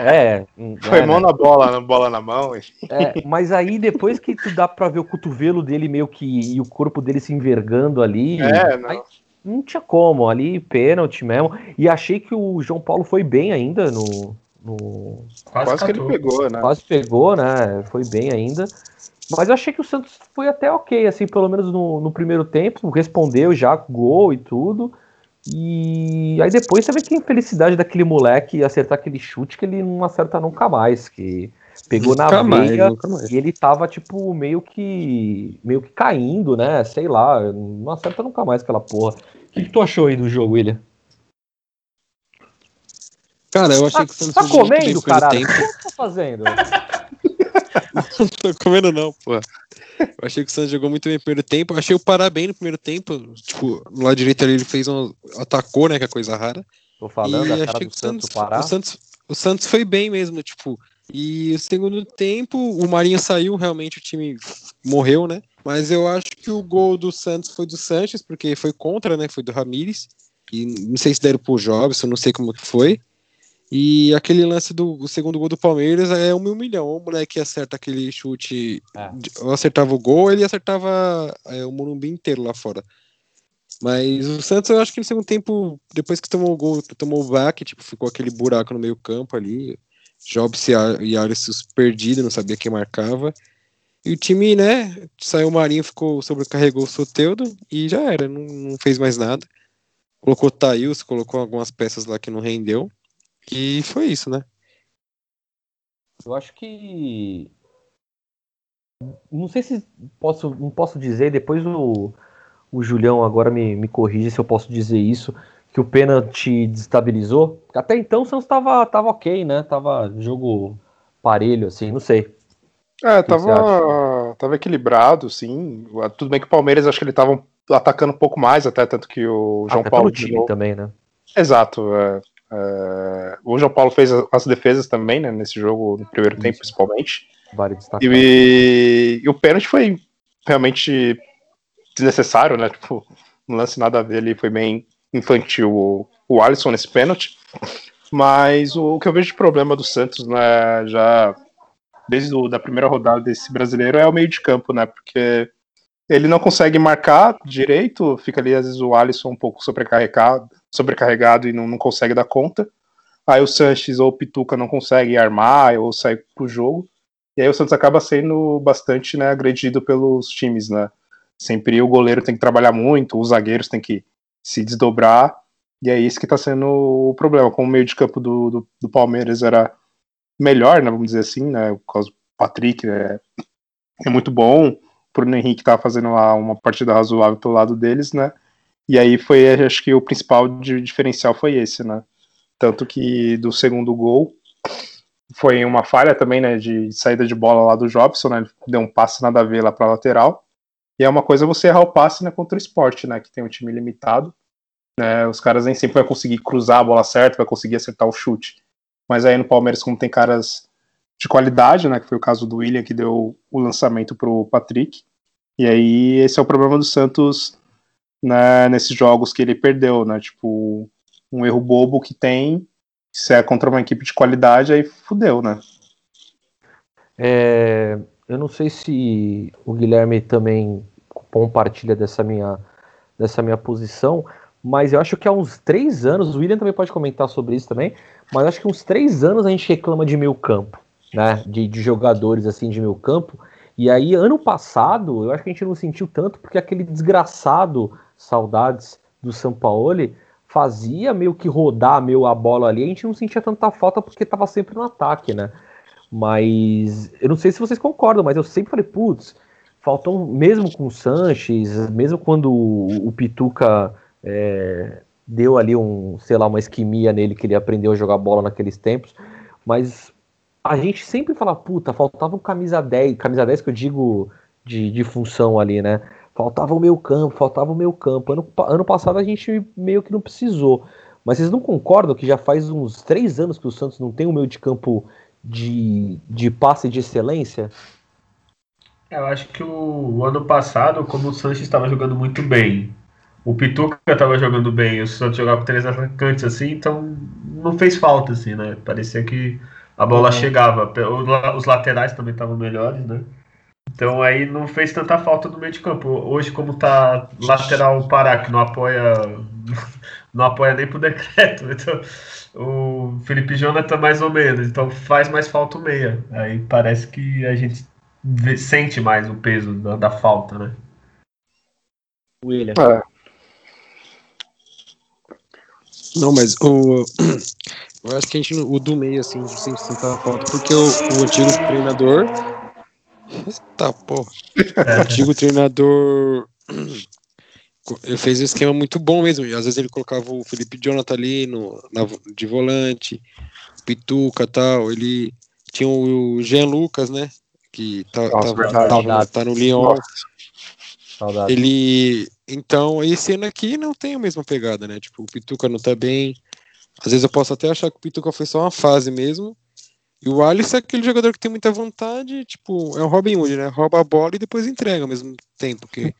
é. <laughs> Foi é, mão né? na bola, na bola na mão. É, mas aí depois que tu dá pra ver o cotovelo dele meio que e o corpo dele se envergando ali. É. Aí, não tinha como, ali pênalti mesmo. E achei que o João Paulo foi bem ainda no, no... Quase, Quase que ele pegou, né? Quase pegou, né? Foi bem ainda. Mas eu achei que o Santos foi até ok, assim, pelo menos no, no primeiro tempo, respondeu já com gol e tudo. E aí depois você vê que a infelicidade daquele moleque acertar aquele chute que ele não acerta nunca mais, que pegou nunca na veia e ele tava tipo meio que meio que caindo, né? Sei lá, não acerta nunca mais aquela porra. O que, que tu achou aí do jogo, William? Cara, eu achei que o Santos tá comendo, caralho? O que você tá fazendo? <laughs> não tô comendo não, pô. Eu achei que o Santos jogou muito bem no primeiro tempo. Eu achei o Pará bem no primeiro tempo. Tipo, no lado direito ali ele fez um. atacou, né? Que é coisa rara. Tô falando, e a cara do Santos, Pará. O Santos, o Santos foi bem mesmo, tipo. E o segundo tempo, o Marinho saiu, realmente o time morreu, né? Mas eu acho que o gol do Santos foi do Sanches, porque foi contra, né? Foi do Ramires. E não sei se deram pro Jobson, não sei como que foi. E aquele lance do segundo gol do Palmeiras é um mil milhão. O moleque acerta aquele chute, ou acertava o gol, ele acertava é, o Morumbi inteiro lá fora. Mas o Santos, eu acho que no segundo tempo, depois que tomou o gol, tomou o back, tipo, ficou aquele buraco no meio campo ali. Jobs e Alisson perdido, não sabia quem marcava. E o time, né, saiu o Marinho, ficou, sobrecarregou o Soteudo e já era, não, não fez mais nada. Colocou o Thails, colocou algumas peças lá que não rendeu. E foi isso, né? Eu acho que. Não sei se posso, não posso dizer, depois o, o Julião agora me, me corrige se eu posso dizer isso, que o pênalti destabilizou. Até então o Santos tava, tava ok, né? Tava jogo parelho, assim, não sei. É, tava, tava equilibrado, sim. Tudo bem que o Palmeiras, acho que ele tava atacando um pouco mais, até tanto que o João até Paulo. time também, né? Exato. É, é, o João Paulo fez as defesas também, né? Nesse jogo, no primeiro Isso. tempo, principalmente. E, e, o pênalti foi realmente desnecessário, né? Tipo, um lance nada a ver ali, foi bem infantil o, o Alisson nesse pênalti. Mas o, o, que eu vejo de problema do Santos, né, já desde a da primeira rodada desse brasileiro, é o meio de campo, né? Porque ele não consegue marcar direito, fica ali às vezes o Alisson um pouco sobrecarregado, sobrecarregado e não, não consegue dar conta. Aí o Sanches ou o Pituca não consegue armar ou sair pro jogo. E aí o Santos acaba sendo bastante né, agredido pelos times, né? Sempre o goleiro tem que trabalhar muito, os zagueiros têm que se desdobrar, e é isso que está sendo o problema. Como o meio de campo do, do, do, Palmeiras era melhor, né, vamos dizer assim, né, por causa do Patrick é, é muito bom, o Bruno Henrique estava fazendo lá uma partida razoável pelo lado deles, né, e aí foi, acho que o principal de, diferencial foi esse, né, tanto que do segundo gol foi uma falha também, né, de saída de bola lá do Jobson, né, ele deu um passe nada a ver lá para lateral, e é uma coisa você errar o passe né, contra o esporte, né? Que tem um time limitado. Né, os caras nem sempre vão conseguir cruzar a bola certa, vai conseguir acertar o chute. Mas aí no Palmeiras, como tem caras de qualidade, né? Que foi o caso do William, que deu o lançamento pro Patrick. E aí esse é o problema do Santos né, nesses jogos que ele perdeu, né? Tipo, um erro bobo que tem, se é contra uma equipe de qualidade, aí fudeu, né? É, eu não sei se o Guilherme também compartilha dessa minha, dessa minha posição, mas eu acho que há uns três anos, o William também pode comentar sobre isso também, mas acho que uns três anos a gente reclama de meio campo, né? De, de jogadores assim de meio campo. E aí, ano passado, eu acho que a gente não sentiu tanto, porque aquele desgraçado, saudades do Sampaoli, fazia meio que rodar meio a bola ali, a gente não sentia tanta falta porque estava sempre no ataque, né? Mas eu não sei se vocês concordam, mas eu sempre falei, putz, faltou, mesmo com o Sanches, mesmo quando o, Pituca é, deu ali um, sei lá, uma esquimia nele que ele aprendeu a jogar bola naqueles tempos, mas a gente sempre fala, puta, faltava um camisa 10, camisa 10 que eu digo de, de função ali, né? Faltava o meu campo, faltava o meu campo. Ano, ano passado a gente meio que não precisou. Mas vocês não concordam que já faz uns três anos que o Santos não tem o meio de campo de, de passe de excelência? Eu acho que o, o ano passado, como o Sanches estava jogando muito bem, o Pituca estava jogando bem, o Santos jogava com três atacantes assim, então não fez falta assim, né? Parecia que a bola uhum. chegava. Os laterais também estavam melhores, né? Então aí não fez tanta falta no meio de campo. Hoje, como tá lateral Pará, que não apoia <laughs> não apoia nem pro decreto. <laughs> Então, o Felipe Jonathan mais ou menos. Então faz mais falta o meia. Aí parece que a gente sente mais o peso da, da falta, né? William. É. Não, mas o. <clears throat> Eu acho que a gente, o do meio, assim, sempre sente a falta, porque o, o antigo treinador. Tá, pô. O antigo treinador. Ele fez um esquema muito bom mesmo. E às vezes ele colocava o Felipe Jonathan ali no, na, de volante, Pituca tal. Ele tinha o Jean Lucas, né? Que tá, Nossa, tá no Lyon. Saudade. Ele. Então, esse ano aqui não tem a mesma pegada, né? Tipo, o Pituca não tá bem. Às vezes eu posso até achar que o Pituca foi só uma fase mesmo. E o Alisson é aquele jogador que tem muita vontade, tipo, é o Robin Hood, né? Rouba a bola e depois entrega ao mesmo tempo, porque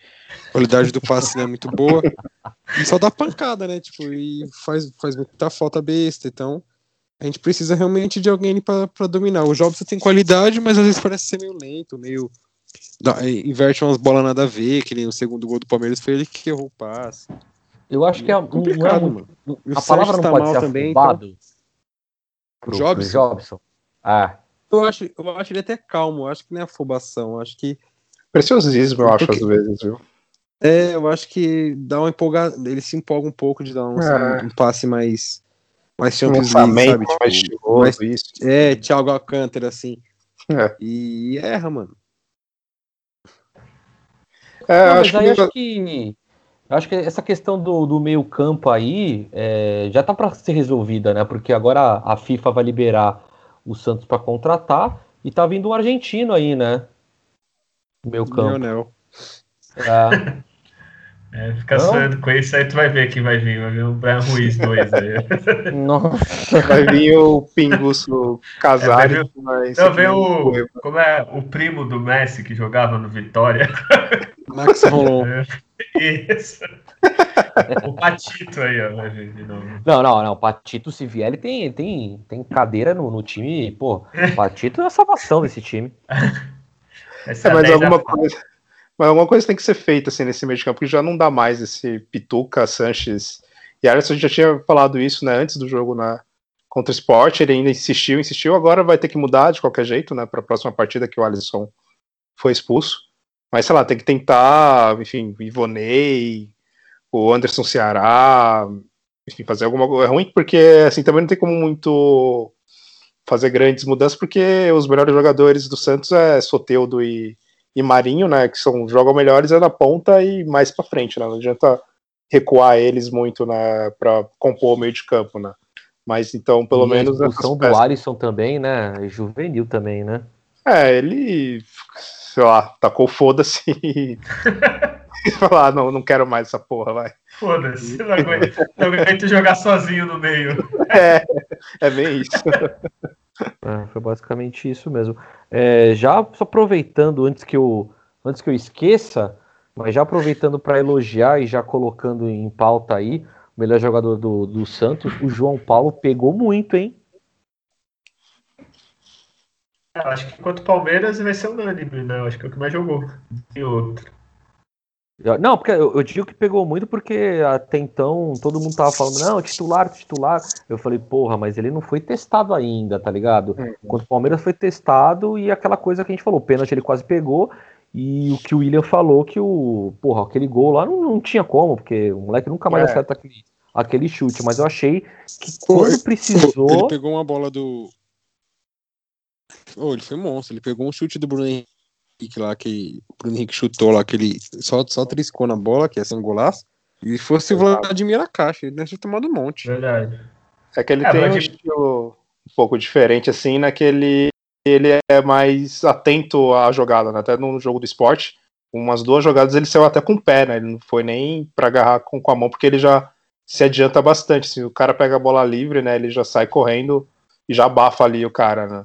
a qualidade do passe não é muito boa. E só dá pancada, né? Tipo, e faz, faz muita falta besta. Então, a gente precisa realmente de alguém pra dominar. O Jobson tem qualidade, mas às vezes parece ser meio lento, meio. dá- inverte umas bolas nada a ver, que nem o segundo gol do Palmeiras foi ele que errou o passe. Eu acho que é, é complicado, muito- mano. O a palavra não tá pode mal ser também, então- afobado pro Jobson? Jobson. Ah, Eu acho, eu acho ele até calmo, eu acho que não é afobação, eu acho que Preciosismo, eu acho, Porque- às vezes, viu? é, eu acho que dá uma empolgada, ele se empolga um pouco de dar um, É. um passe mais mais Um Champions League, sabe? Tipo, estiloso, mais- isso. é, Thiago Alcântara assim. É. E erra, mano. É, Não, acho mas aí que... acho que acho que essa questão do, do meio campo aí é, já tá para ser resolvida, né? Porque agora a, FIFA vai liberar o Santos para contratar e tá vindo um argentino aí, né? Meio campo. Lionel. É, <laughs> É, fica Não? sonhando com isso, aí tu vai ver quem vai vir. Vai vir o Brian Ruiz 2 aí. nossa. Vai vir o Pinguço Casares. É, vai mas Eu vi o. Como é o primo do Messi que jogava no Vitória? <laughs> Max Rolon. Isso. o Patito aí, ó, vai vir de novo. Não, não, não. O Patito, se vier, ele tem, tem, tem cadeira no, no time. Pô, o Patito é a salvação desse time. <laughs> Essa É, mas 10 alguma coisa. Mas alguma coisa tem que ser feita assim, nesse meio de campo, porque já não dá mais esse Pituca, Sanches e Alisson já tinha falado isso né, antes do jogo na, contra o Sport, ele ainda insistiu, insistiu, agora vai ter que mudar de qualquer jeito, né, para a próxima partida que o Alisson foi expulso. Mas sei lá, tem que tentar, enfim, Ivonei, o Anderson Ceará, enfim, fazer alguma coisa. É ruim porque assim também não tem como muito fazer grandes mudanças, porque os melhores jogadores do Santos é Soteudo e, e Marinho, né? Que são jogam melhores é na ponta e mais para frente, né? Não adianta recuar eles muito, né? Para compor o meio de campo, né? Mas então, pelo E menos A expulsão do Alisson também, né? é Juvenil também, né? É, ele, sei lá, tacou foda-se e <laughs> falou, ah, não, não quero mais essa porra, vai. Foda-se, não aguento, não aguento jogar sozinho no meio. É, é bem isso. <laughs> É, foi basicamente isso mesmo. É, já só aproveitando antes que eu antes que eu esqueça, mas já aproveitando para elogiar e já colocando em pauta aí, o melhor jogador do, do Santos, o João Paulo pegou muito, hein? Eu acho que enquanto Palmeiras vai ser unânime, né? Eu acho que é o que mais jogou. E outro. Não, porque eu, eu digo que pegou muito porque até então todo mundo tava falando, não, titular, titular. Eu falei, porra, mas ele não foi testado ainda, tá ligado? Quando o Palmeiras foi testado e aquela coisa que a gente falou, o pênalti ele quase pegou. E o que o William falou que o, porra, aquele gol lá não, não tinha como, porque o moleque nunca mais É. acerta aquele, aquele chute. Mas eu achei que quando Ele precisou. pegou uma bola do. Oh, ele foi monstro. Ele pegou um chute do Bruno Henrique lá, que o Bruno Henrique chutou lá, que ele só, só triscou na bola, que ia ser um golaço. E fosse o Vladimir na caixa, ele deve ter tomado um monte. Verdade. É que ele É, tem um estilo um pouco diferente, assim, naquele. Ele é mais atento à jogada, né? Até no jogo do esporte, umas duas jogadas ele saiu até com o pé, né? Ele não foi nem pra agarrar com, com a mão, porque ele já se adianta bastante. Se o cara pega a bola livre, né? Ele já sai correndo e já abafa ali o cara, né?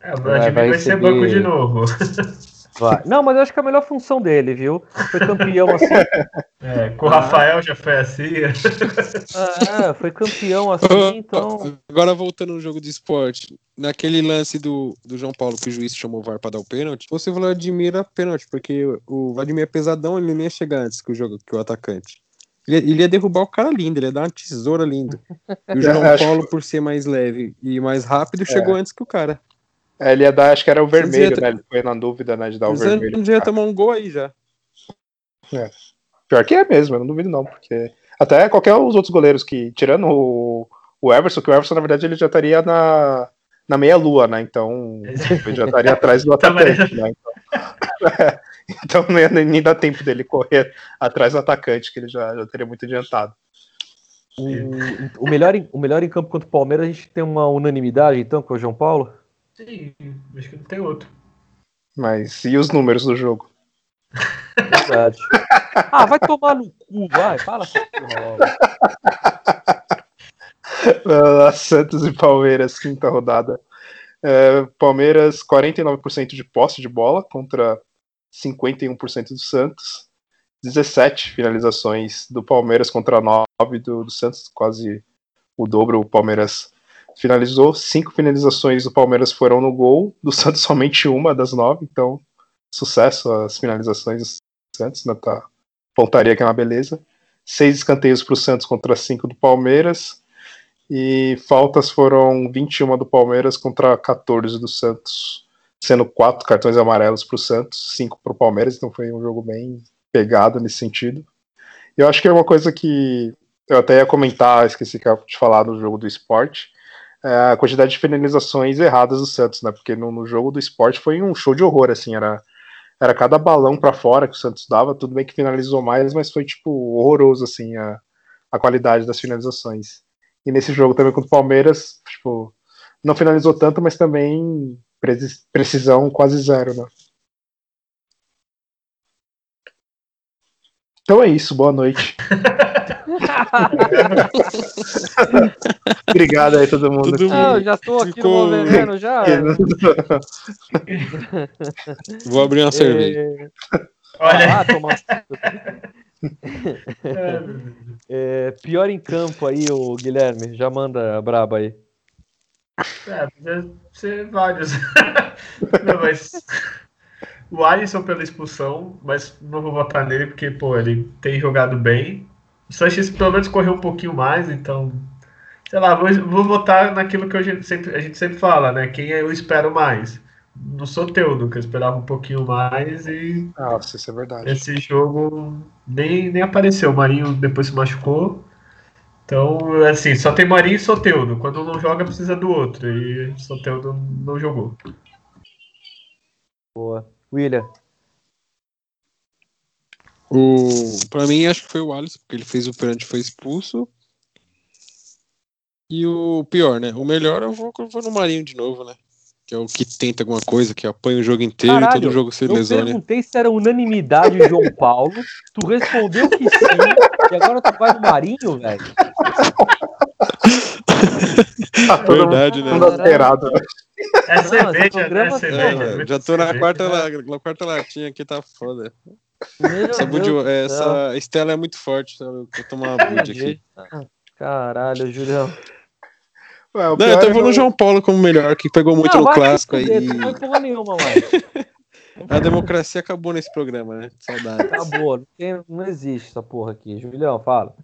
É, o Vladimir vai vai, ser banco de novo. <laughs> Vai. Não, mas eu acho que é a melhor função dele, viu? Foi campeão assim. <laughs> É, com o Rafael já foi assim. é, foi campeão <laughs> assim, então. Agora voltando no jogo de esporte, naquele lance do, do João Paulo que o juiz chamou o VAR pra dar o pênalti, você Vladimir a pênalti, porque o Vladimir é pesadão, ele nem ia chegar antes que o jogo que o atacante. Ele, ele ia derrubar o cara lindo, ele ia dar uma tesoura linda. E o João Paulo, por ser mais leve e mais rápido, chegou antes que o cara. É, ele ia dar, acho que era o vermelho, iam- né? Ele foi na dúvida, né, de dar o Mas vermelho. antes ia tomar um gol aí já. Pior que é mesmo, eu não duvido não, porque até qualquer os outros goleiros que, tirando o, o Everson, que o Everson, na verdade, ele já estaria na, na meia-lua, né? Então, ele já estaria atrás do <laughs> atacante, né? Então, é, <laughs> então não ia nem, nem dar tempo dele correr atrás do atacante, que ele já, já teria muito adiantado. O, o melhor em, o melhor em campo contra o Palmeiras, a gente tem uma unanimidade, então, com o João Paulo? Sim, acho que não tem outro. Mas e os números do jogo? Verdade. <laughs> ah, vai tomar no cu, vai. Fala essa porra logo. <laughs> Santos e Palmeiras, quinta rodada. É, Palmeiras, 49% de posse de bola contra 51% do Santos. 17 finalizações do Palmeiras contra 9 do, do Santos, quase o dobro. O Palmeiras finalizou. Cinco finalizações do Palmeiras foram no gol, do <laughs> Santos somente uma das nove. Então, sucesso as finalizações do Santos, né? Tá, pontaria que é uma beleza. Seis escanteios para o Santos contra cinco do Palmeiras. E faltas foram 21 do Palmeiras contra 14 do Santos, sendo quatro cartões amarelos para o Santos, cinco para o Palmeiras, então foi um jogo bem pegado nesse sentido. Eu acho que é uma coisa que eu até ia comentar, esqueci de falar no jogo do esporte, a quantidade de finalizações erradas do Santos, né? Porque no, no jogo do esporte foi um show de horror, assim, era, era cada balão para fora que o Santos dava, tudo bem que finalizou mais, mas foi tipo horroroso, assim, a, a qualidade das finalizações. E nesse jogo também contra o Palmeiras, tipo, não finalizou tanto, mas também preci- precisão quase zero, né? Então é isso, boa noite. <laughs> <laughs> Obrigado aí todo mundo. Todo mundo. Eu já tô aqui Ficou- no veneno, já. <laughs> Vou abrir uma cerveja. É, Olha, ah, é, <laughs> é, pior em campo aí, o Guilherme. Já manda a braba aí. é, deve ser vários. Não, mas o Alisson pela expulsão, mas não vou votar nele porque, pô, ele tem jogado bem. O Sanches pelo menos correu um pouquinho mais, então. Sei lá, vou, vou votar naquilo que a gente, sempre, a gente sempre fala, né? Quem eu espero mais. No Soteudo, que eu esperava um pouquinho mais e Nossa, isso é verdade. esse jogo nem, nem apareceu. O Marinho depois se machucou. Então, assim, só tem Marinho e Soteudo. Quando um não joga, precisa do outro. E Soteudo não jogou. Boa. William. O, pra mim, acho que foi o Alisson, porque ele fez o pênalti foi expulso. E o pior, né? O melhor eu vou, eu vou no Marinho de novo, né? Que é o que tenta alguma coisa, que apanha o jogo inteiro e Caralho, todo jogo se Eu lesiona. perguntei se era unanimidade João Paulo. Tu respondeu que sim. E agora tu vai no Marinho, velho. Tá Verdade, né? alterado. né? É cerveja, né? É cerveja. É, muito já tô na cerveja. quarta, na quarta latinha aqui, tá foda. Essa, Deus bud- do céu. essa Estela é muito forte, sabe? Eu vou tomar uma bud aqui. <laughs> Caralho, Julião. Ué, o Não, eu é vou no João Paulo como melhor, que pegou muito Não, no clássico aí. Não porra nenhuma, mano. <laughs> A democracia acabou nesse programa, né? Saudade. Acabou. Não existe essa porra aqui. Julião, fala.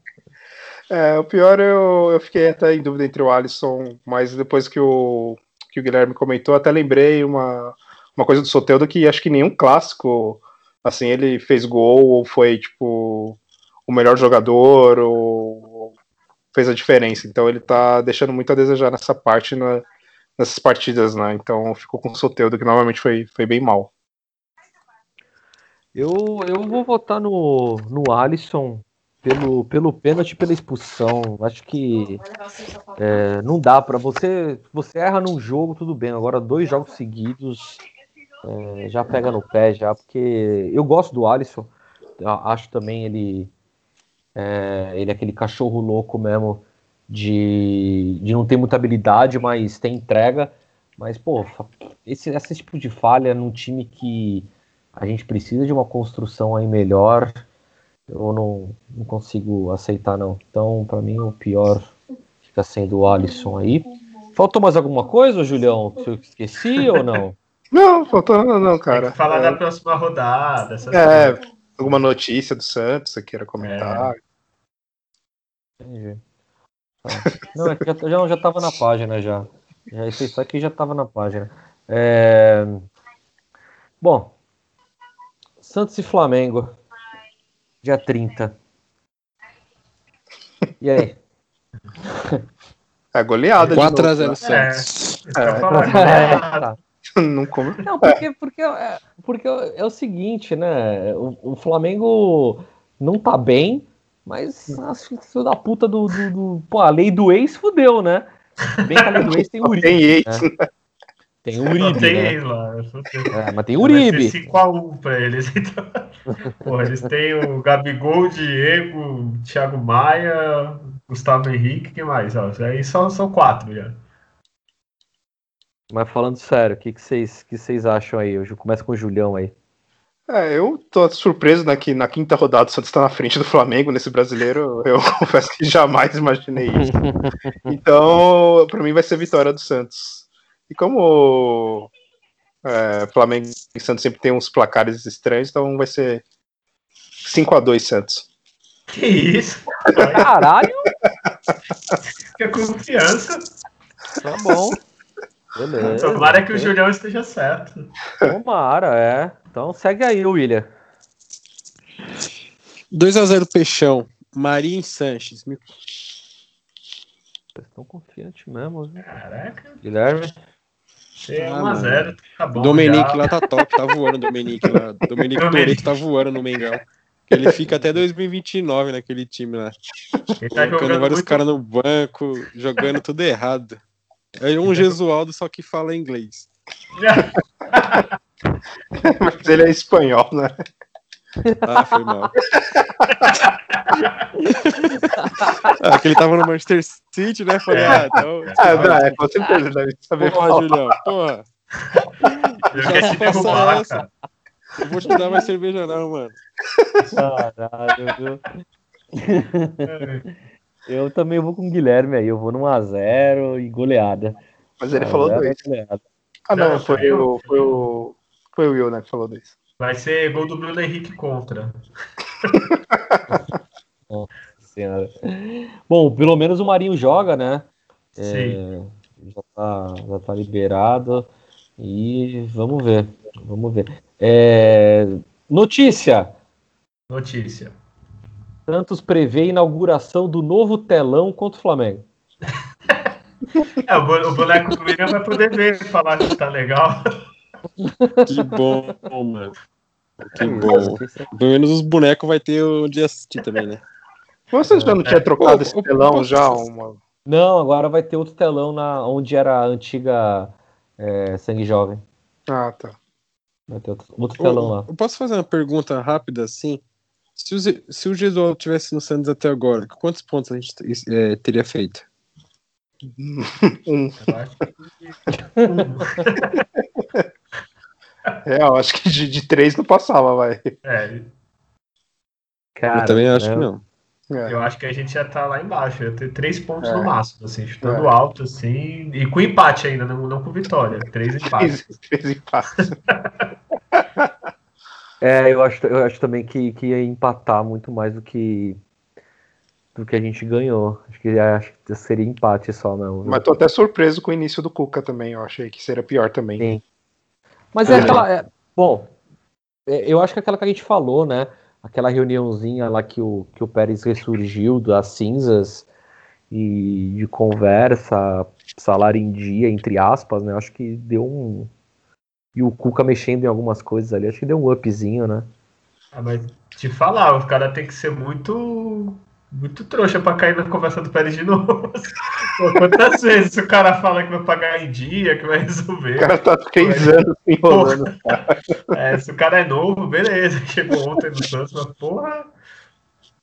É, o pior eu, eu fiquei até em dúvida entre o Alisson, mas depois que o, que o Guilherme comentou, até lembrei uma, uma coisa do Soteldo que acho que nenhum clássico, assim, ele fez gol ou foi, tipo, o melhor jogador ou fez a diferença. Então ele tá deixando muito a desejar nessa parte, na- nessas partidas, né? Então ficou com o Soteldo, que novamente foi, foi bem mal. Eu, eu vou votar no, no Alisson pelo, pelo pênalti pela expulsão. Acho que é, não dá pra você. Você erra num jogo, tudo bem. Agora, dois jogos seguidos é, já pega no pé, já, porque eu gosto do Alisson. Acho também ele. é, ele é aquele cachorro louco mesmo de, de não ter muita habilidade, mas tem entrega. Mas, pô, esse, esse tipo de falha num time que a gente precisa de uma construção aí melhor. Eu não, não consigo aceitar, não. Então, pra mim, o pior fica sendo o Alisson aí. Faltou mais alguma coisa, Julião? Se eu esqueci ou não? Não, faltou não, não, Tem cara. que falar É, da próxima rodada. essas É, coisas. alguma notícia do Santos você queira comentar? Entendi. Tá. Não, é que já, já, já tava na página já. já isso aqui já tava na página. É... Bom, Santos e Flamengo, dia 30. E aí? É goleada. 4x0 Santos. É, é, tá. <laughs> Não, come... não, porque, porque, é, porque é o seguinte, né? O, o Flamengo não tá bem, mas as filhos da puta do, do, do, Pô, a lei do ex fudeu, né? Bem que a lei do ex tem Uribe. Tem ex, né? Tem Uribe. tem né? ex lá. É, mas tem Uribe. 5x1 pra eles. Então, porra, eles têm o Gabigol, Diego, Thiago Maia, Gustavo Henrique, que mais? Ó, aí só, são quatro já. Mas falando sério, o que, vocês, que vocês acham aí? Eu começo com o Julião aí. É, eu tô surpreso né, que na quinta rodada o Santos está na frente do Flamengo nesse brasileiro. Eu <laughs> confesso que jamais imaginei isso. Então, para mim vai ser vitória do Santos. E como é, Flamengo e Santos sempre tem uns placares estranhos, então vai ser 5 a 2 Santos. Que isso? Caralho! <laughs> que confiança. Tá bom. Beleza. Tomara que o Julião esteja certo. Tomara, é. Então segue aí, William. 2x0 Peixão. Marinho Sanches. Vocês estão confiantes mesmo, viu? Caraca. Guilherme. Ah, 1x0, tá bom. Domenique já. lá tá top, tá voando. Domenique lá. Domenique. Toreto tá voando no Mengão. Ele fica até 2029 naquele time lá. Ele tá Colocando vários muito... caras no banco, jogando tudo errado. É um Gesualdo, só que fala inglês. <laughs> Mas ele é espanhol, né? Ah, foi mal. <laughs> ah, que ele tava no Manchester City, né? Falei, ah, então. Ah, não, é, com certeza deve saber Porra, falar. Julião, porra. Quer te Faça derrubar, essa. cara. Eu vou te dar mais cerveja, não, mano. Caralho, viu? Eu também vou com o Guilherme aí. Eu vou no 1x0 e goleada. Mas ele falou 1x0 dois. e goleada. Ah, não, Não, foi, o, foi o. Foi o Will, né, que falou dois. Vai ser gol do Bruno Henrique contra. <laughs> Senhora. Bom, pelo menos o Marinho joga, né? Sim. É, já, tá, já tá liberado. E vamos ver. Vamos ver. É, notícia: Notícia. Santos prevê a inauguração do novo telão contra o Flamengo. <laughs> É, o bo- o boneco do William vai poder ver e falar que tá legal. Que bom, mano. Que bom. Pelo menos os bonecos vai ter onde assistir também, né? Você já não tinha trocado Ô, esse telão já? Uma... Não, agora vai ter outro telão na, onde era a antiga é, Sangue Jovem. Ah, tá. Vai ter outro, outro telão lá. Eu posso fazer uma pergunta rápida assim? Se o, se o Gesualdo tivesse no Santos até agora, quantos pontos a gente eh, teria feito? <laughs> Um. Eu acho que- É, eu acho que de, de três não passava, vai. É, Cara, eu também acho né? que não. É. eu acho que a gente já tá lá embaixo. Ia ter três pontos É. no máximo, assim, chutando É. alto, assim. E com empate ainda, não, não com vitória. Três empates. Três, <laughs> três empates. <laughs> É, eu acho, eu acho também que, que ia empatar muito mais do que do que a gente ganhou. Acho que, acho que seria empate só, não. Mas tô até surpreso com o início do Cuca também. Eu achei que seria pior também. Sim. Mas é aquela. é- bom, é, eu acho que aquela que a gente falou, né? Aquela reuniãozinha lá que o, que o Pérez ressurgiu das cinzas e de conversa, salário em dia, entre aspas, né? Acho que deu um. E o Cuca mexendo em algumas coisas ali, acho que deu um upzinho, né? Ah, mas te falar, o cara tem que ser muito. Muito trouxa pra cair na conversa do Pérez de novo. <laughs> Pô, quantas vezes o cara fala que vai pagar em dia, que vai O resolver? cara tá três anos se enrolando. É, se o cara é novo, beleza. Chegou ontem no Santos, mas porra.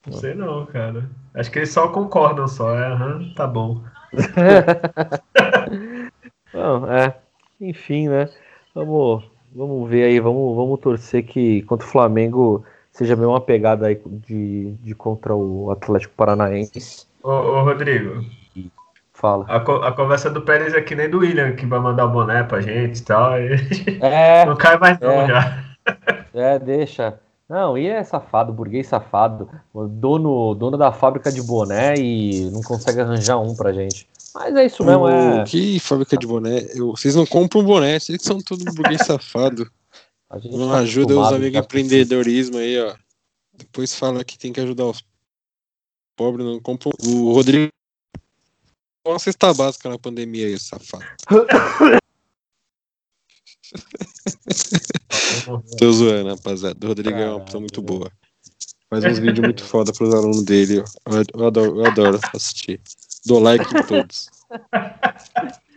Não sei não, cara. Acho que eles só concordam só. É, aham, tá bom. <laughs> Não, é. Enfim, né? Vamos, vamos ver aí, vamos, vamos torcer que contra o Flamengo seja bem uma pegada aí de, de contra o Atlético Paranaense. Ô, ô, Rodrigo, Fala. a, co- a conversa do Pérez é que nem do William, que vai mandar o boné pra gente e tal. e <laughs> É, não cai mais não É. já. é, deixa. Não, e é safado, burguês safado, dono, dono da fábrica de boné e não consegue arranjar um pra gente. Mas é isso mesmo, é. Que fábrica de boné? Eu, vocês não compram boné, vocês que são tudo burguês <laughs> safado. Não tá ajuda os amigos empreendedorismo aí, ó. Depois fala que tem que ajudar os pobres, não compram. O Rodrigo. Uma cesta básica na pandemia aí, safado. <laughs> Tô zoando, rapaziada. O Rodrigo é uma pessoa muito boa. Faz uns vídeos muito foda pros alunos dele. Eu, eu, adoro, eu adoro assistir. Dou like em todos. <laughs>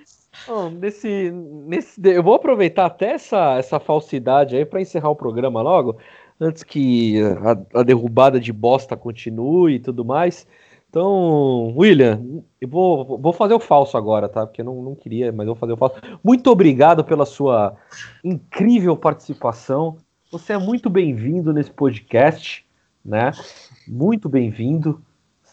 Bom, nesse, nesse, eu vou aproveitar até essa, essa falsidade aí para encerrar o programa logo, antes que a, a, derrubada de bosta continue e tudo mais. Então, William, eu vou, vou fazer o falso agora, tá? Porque eu não, não queria, mas vou fazer o falso. Muito obrigado pela sua incrível participação. Você é muito bem-vindo nesse podcast, né? Muito bem-vindo,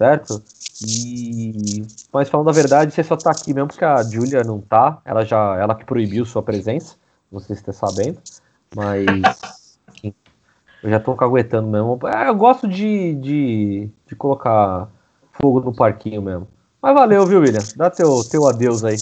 certo? E mas falando a verdade, você só tá aqui mesmo porque a Julia não tá. Ela já, ela que proibiu sua presença, você está sabendo. Mas eu já tô caguetando mesmo. É, eu gosto de, de, de colocar fogo no parquinho mesmo. Mas valeu, viu, William? Dá teu, teu adeus aí.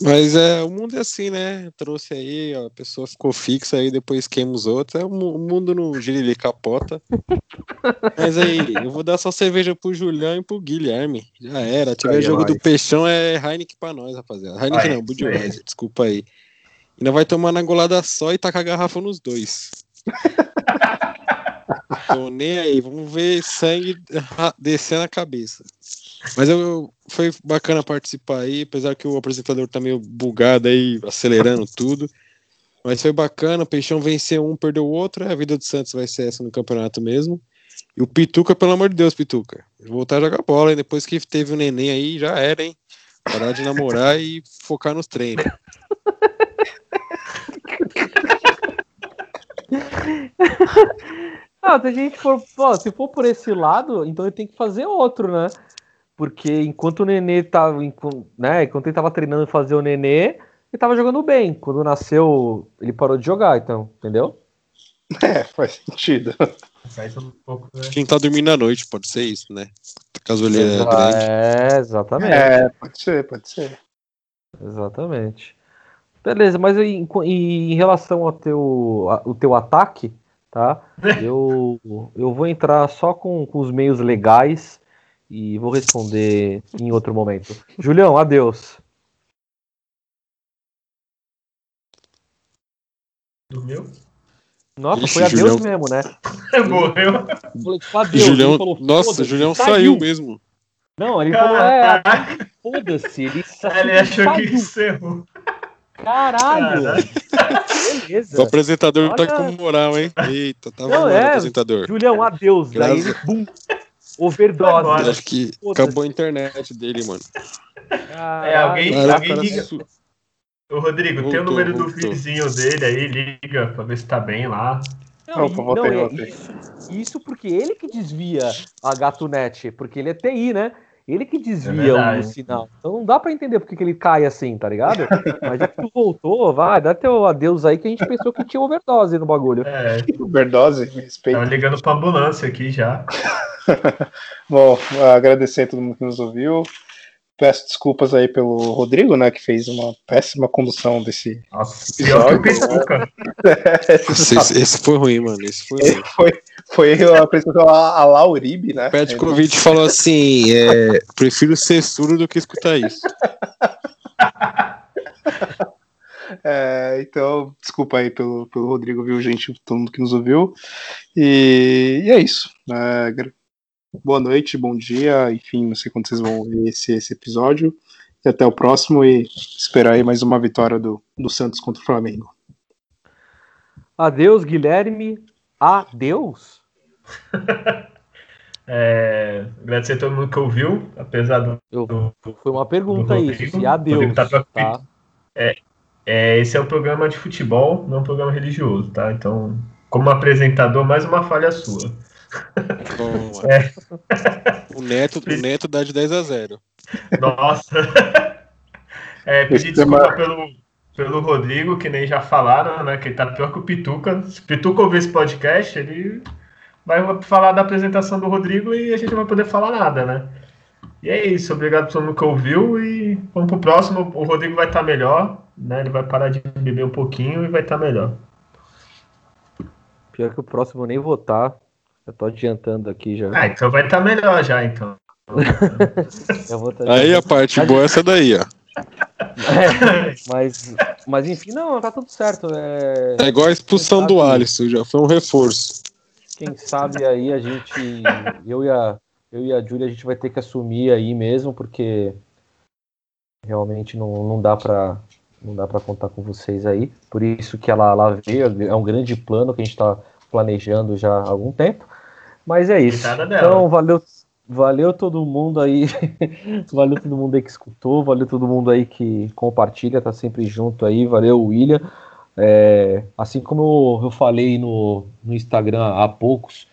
Mas é, o mundo é assim, né? Trouxe aí, ó, a pessoa ficou fixa aí, depois queima os outros. É, o mundo não gira, ele capota. <laughs> Mas aí, eu vou dar só cerveja pro Julião e pro Guilherme. Já era. Tiver jogo do Peixão, é Heineken pra nós, rapaziada. Heineken não, Budweiser, desculpa aí. Ainda vai tomar na golada só e tacar a garrafa nos dois. <laughs> Tô nem aí, vamos ver sangue <laughs> descer na cabeça. Mas eu, foi bacana participar aí, apesar que o apresentador tá meio bugado aí, acelerando <laughs> tudo. Mas foi bacana, o Peixão venceu um, perdeu o outro, a vida do Santos vai ser essa no campeonato mesmo. E o Pituca, pelo amor de Deus, Pituca, voltar a jogar bola, hein? depois que teve o neném aí, já era, hein? Parar de namorar e focar nos treinos. <laughs> ah, se a gente for, pô, se for por esse lado, então ele tem que fazer outro, né? Porque enquanto o Nenê tava, né, enquanto ele tava treinando fazer o Nenê, ele tava jogando bem. Quando nasceu, ele parou de jogar, então, entendeu? É, faz sentido. Quem tá dormindo à noite, pode ser isso, né? Caso ele é grande. É, exatamente. É, pode ser, pode ser. Exatamente. Beleza, mas em, em relação ao teu, ao teu ataque, tá? <laughs> Eu, eu vou entrar só com, com os meios legais e vou responder em outro momento. Julião, adeus. Dormiu? Nossa, Ixi, foi adeus Julião... mesmo, né? <laughs> Morreu. Falei, tipo, adeus. Julião... Falou, Nossa, Julião saiu. saiu mesmo. Não, ele falou, é, foda-se. Ele, <laughs> ele achou saiu. que encerrou. Caralho! Beleza. O apresentador Olha... tá com moral, hein? Eita, tá Não, é, apresentador. Julião, adeus. Graças... Daí ele, bum, Overdose. Acho que acabou a internet dele, mano. é, alguém, Cara, alguém liga. Su... Ô, Rodrigo, voltou, tem o número voltou. do vizinho dele aí, liga pra ver se tá bem lá. Não, Opa, não, é isso, isso, porque ele que desvia a GatoNet, porque ele é TI, né? Ele que desvia é o sinal. Então não dá pra entender porque que ele cai assim, tá ligado? Mas já que tu voltou, vai, dá teu adeus aí que a gente pensou que tinha overdose no bagulho. É. Overdose, respeito. Tava ligando pra ambulância aqui já. <laughs> Bom, agradecer a todo mundo que nos ouviu. Peço desculpas aí pelo Rodrigo, né, que fez uma péssima condução desse Nossa, episódio. <laughs> esse, esse foi ruim, mano. Esse foi ruim. Foi, foi a apresentação a, a Lauribe, né? Pet Covid falou assim: é, prefiro ser surdo do que escutar isso. <laughs> É, então, desculpa aí pelo, pelo Rodrigo, viu, gente? Todo mundo que nos ouviu. E, e é isso. É, boa noite, bom dia, enfim, não sei quando vocês vão ver esse, esse episódio. E até o próximo e esperar aí mais uma vitória do, do Santos contra o Flamengo. Adeus, Guilherme. Adeus. <laughs> é, agradecer a todo mundo que ouviu, apesar do. Eu, foi uma pergunta isso, se adeus. Tá tá? É, é, esse é um programa de futebol, não um programa religioso, tá? Então, como apresentador, mais uma falha sua. É. O, neto, o Neto dá de 10 a 0. Nossa. É, pedir desculpa pelo, pelo Rodrigo, que nem já falaram, né? Que ele tá pior que o Pituca. Se o Pituca ouvir esse podcast, ele vai falar da apresentação do Rodrigo e a gente não vai poder falar nada, né? E é isso, obrigado por todo mundo que ouviu e vamos pro próximo. O Rodrigo vai estar tá melhor, né? Ele vai parar de beber um pouquinho e vai estar tá melhor. Pior que o próximo eu nem votar. Eu tô adiantando aqui já. Ah, então vai estar tá melhor já, então. <laughs> Aí a parte boa é essa daí, ó. É, mas, mas enfim, não, tá tudo certo. É, é igual a expulsão do Alisson, já foi um reforço. Quem sabe aí a gente, eu e a, eu e a Júlia, a gente vai ter que assumir aí mesmo, porque realmente não, não dá para não dá para contar com vocês aí. Por isso que ela, ela veio, é um grande plano que a gente está planejando já há algum tempo. Mas é isso. Então, valeu, valeu todo mundo aí. <laughs> valeu todo mundo aí que escutou, valeu todo mundo aí que compartilha, tá sempre junto aí. Valeu, William. É, assim como eu, eu falei no, no Instagram há poucos,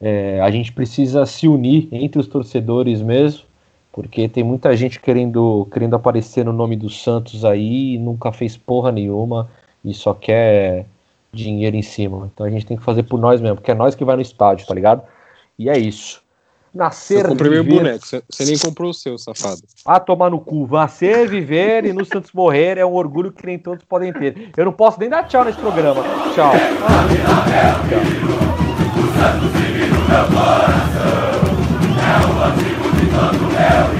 é, a gente precisa se unir entre os torcedores mesmo, porque tem muita gente querendo, querendo aparecer no nome do Santos aí e nunca fez porra nenhuma e só quer dinheiro em cima. Então a gente tem que fazer por nós mesmo, porque é nós que vai no estádio, tá ligado? E é isso. Nascer, eu comprei viver... meu boneco, você nem comprou o seu, safado. Ah, tomar no cu. Nascer, viver e no Santos morrer é um orgulho que nem todos podem ter. Eu não posso nem dar tchau nesse programa. Tchau. tchau.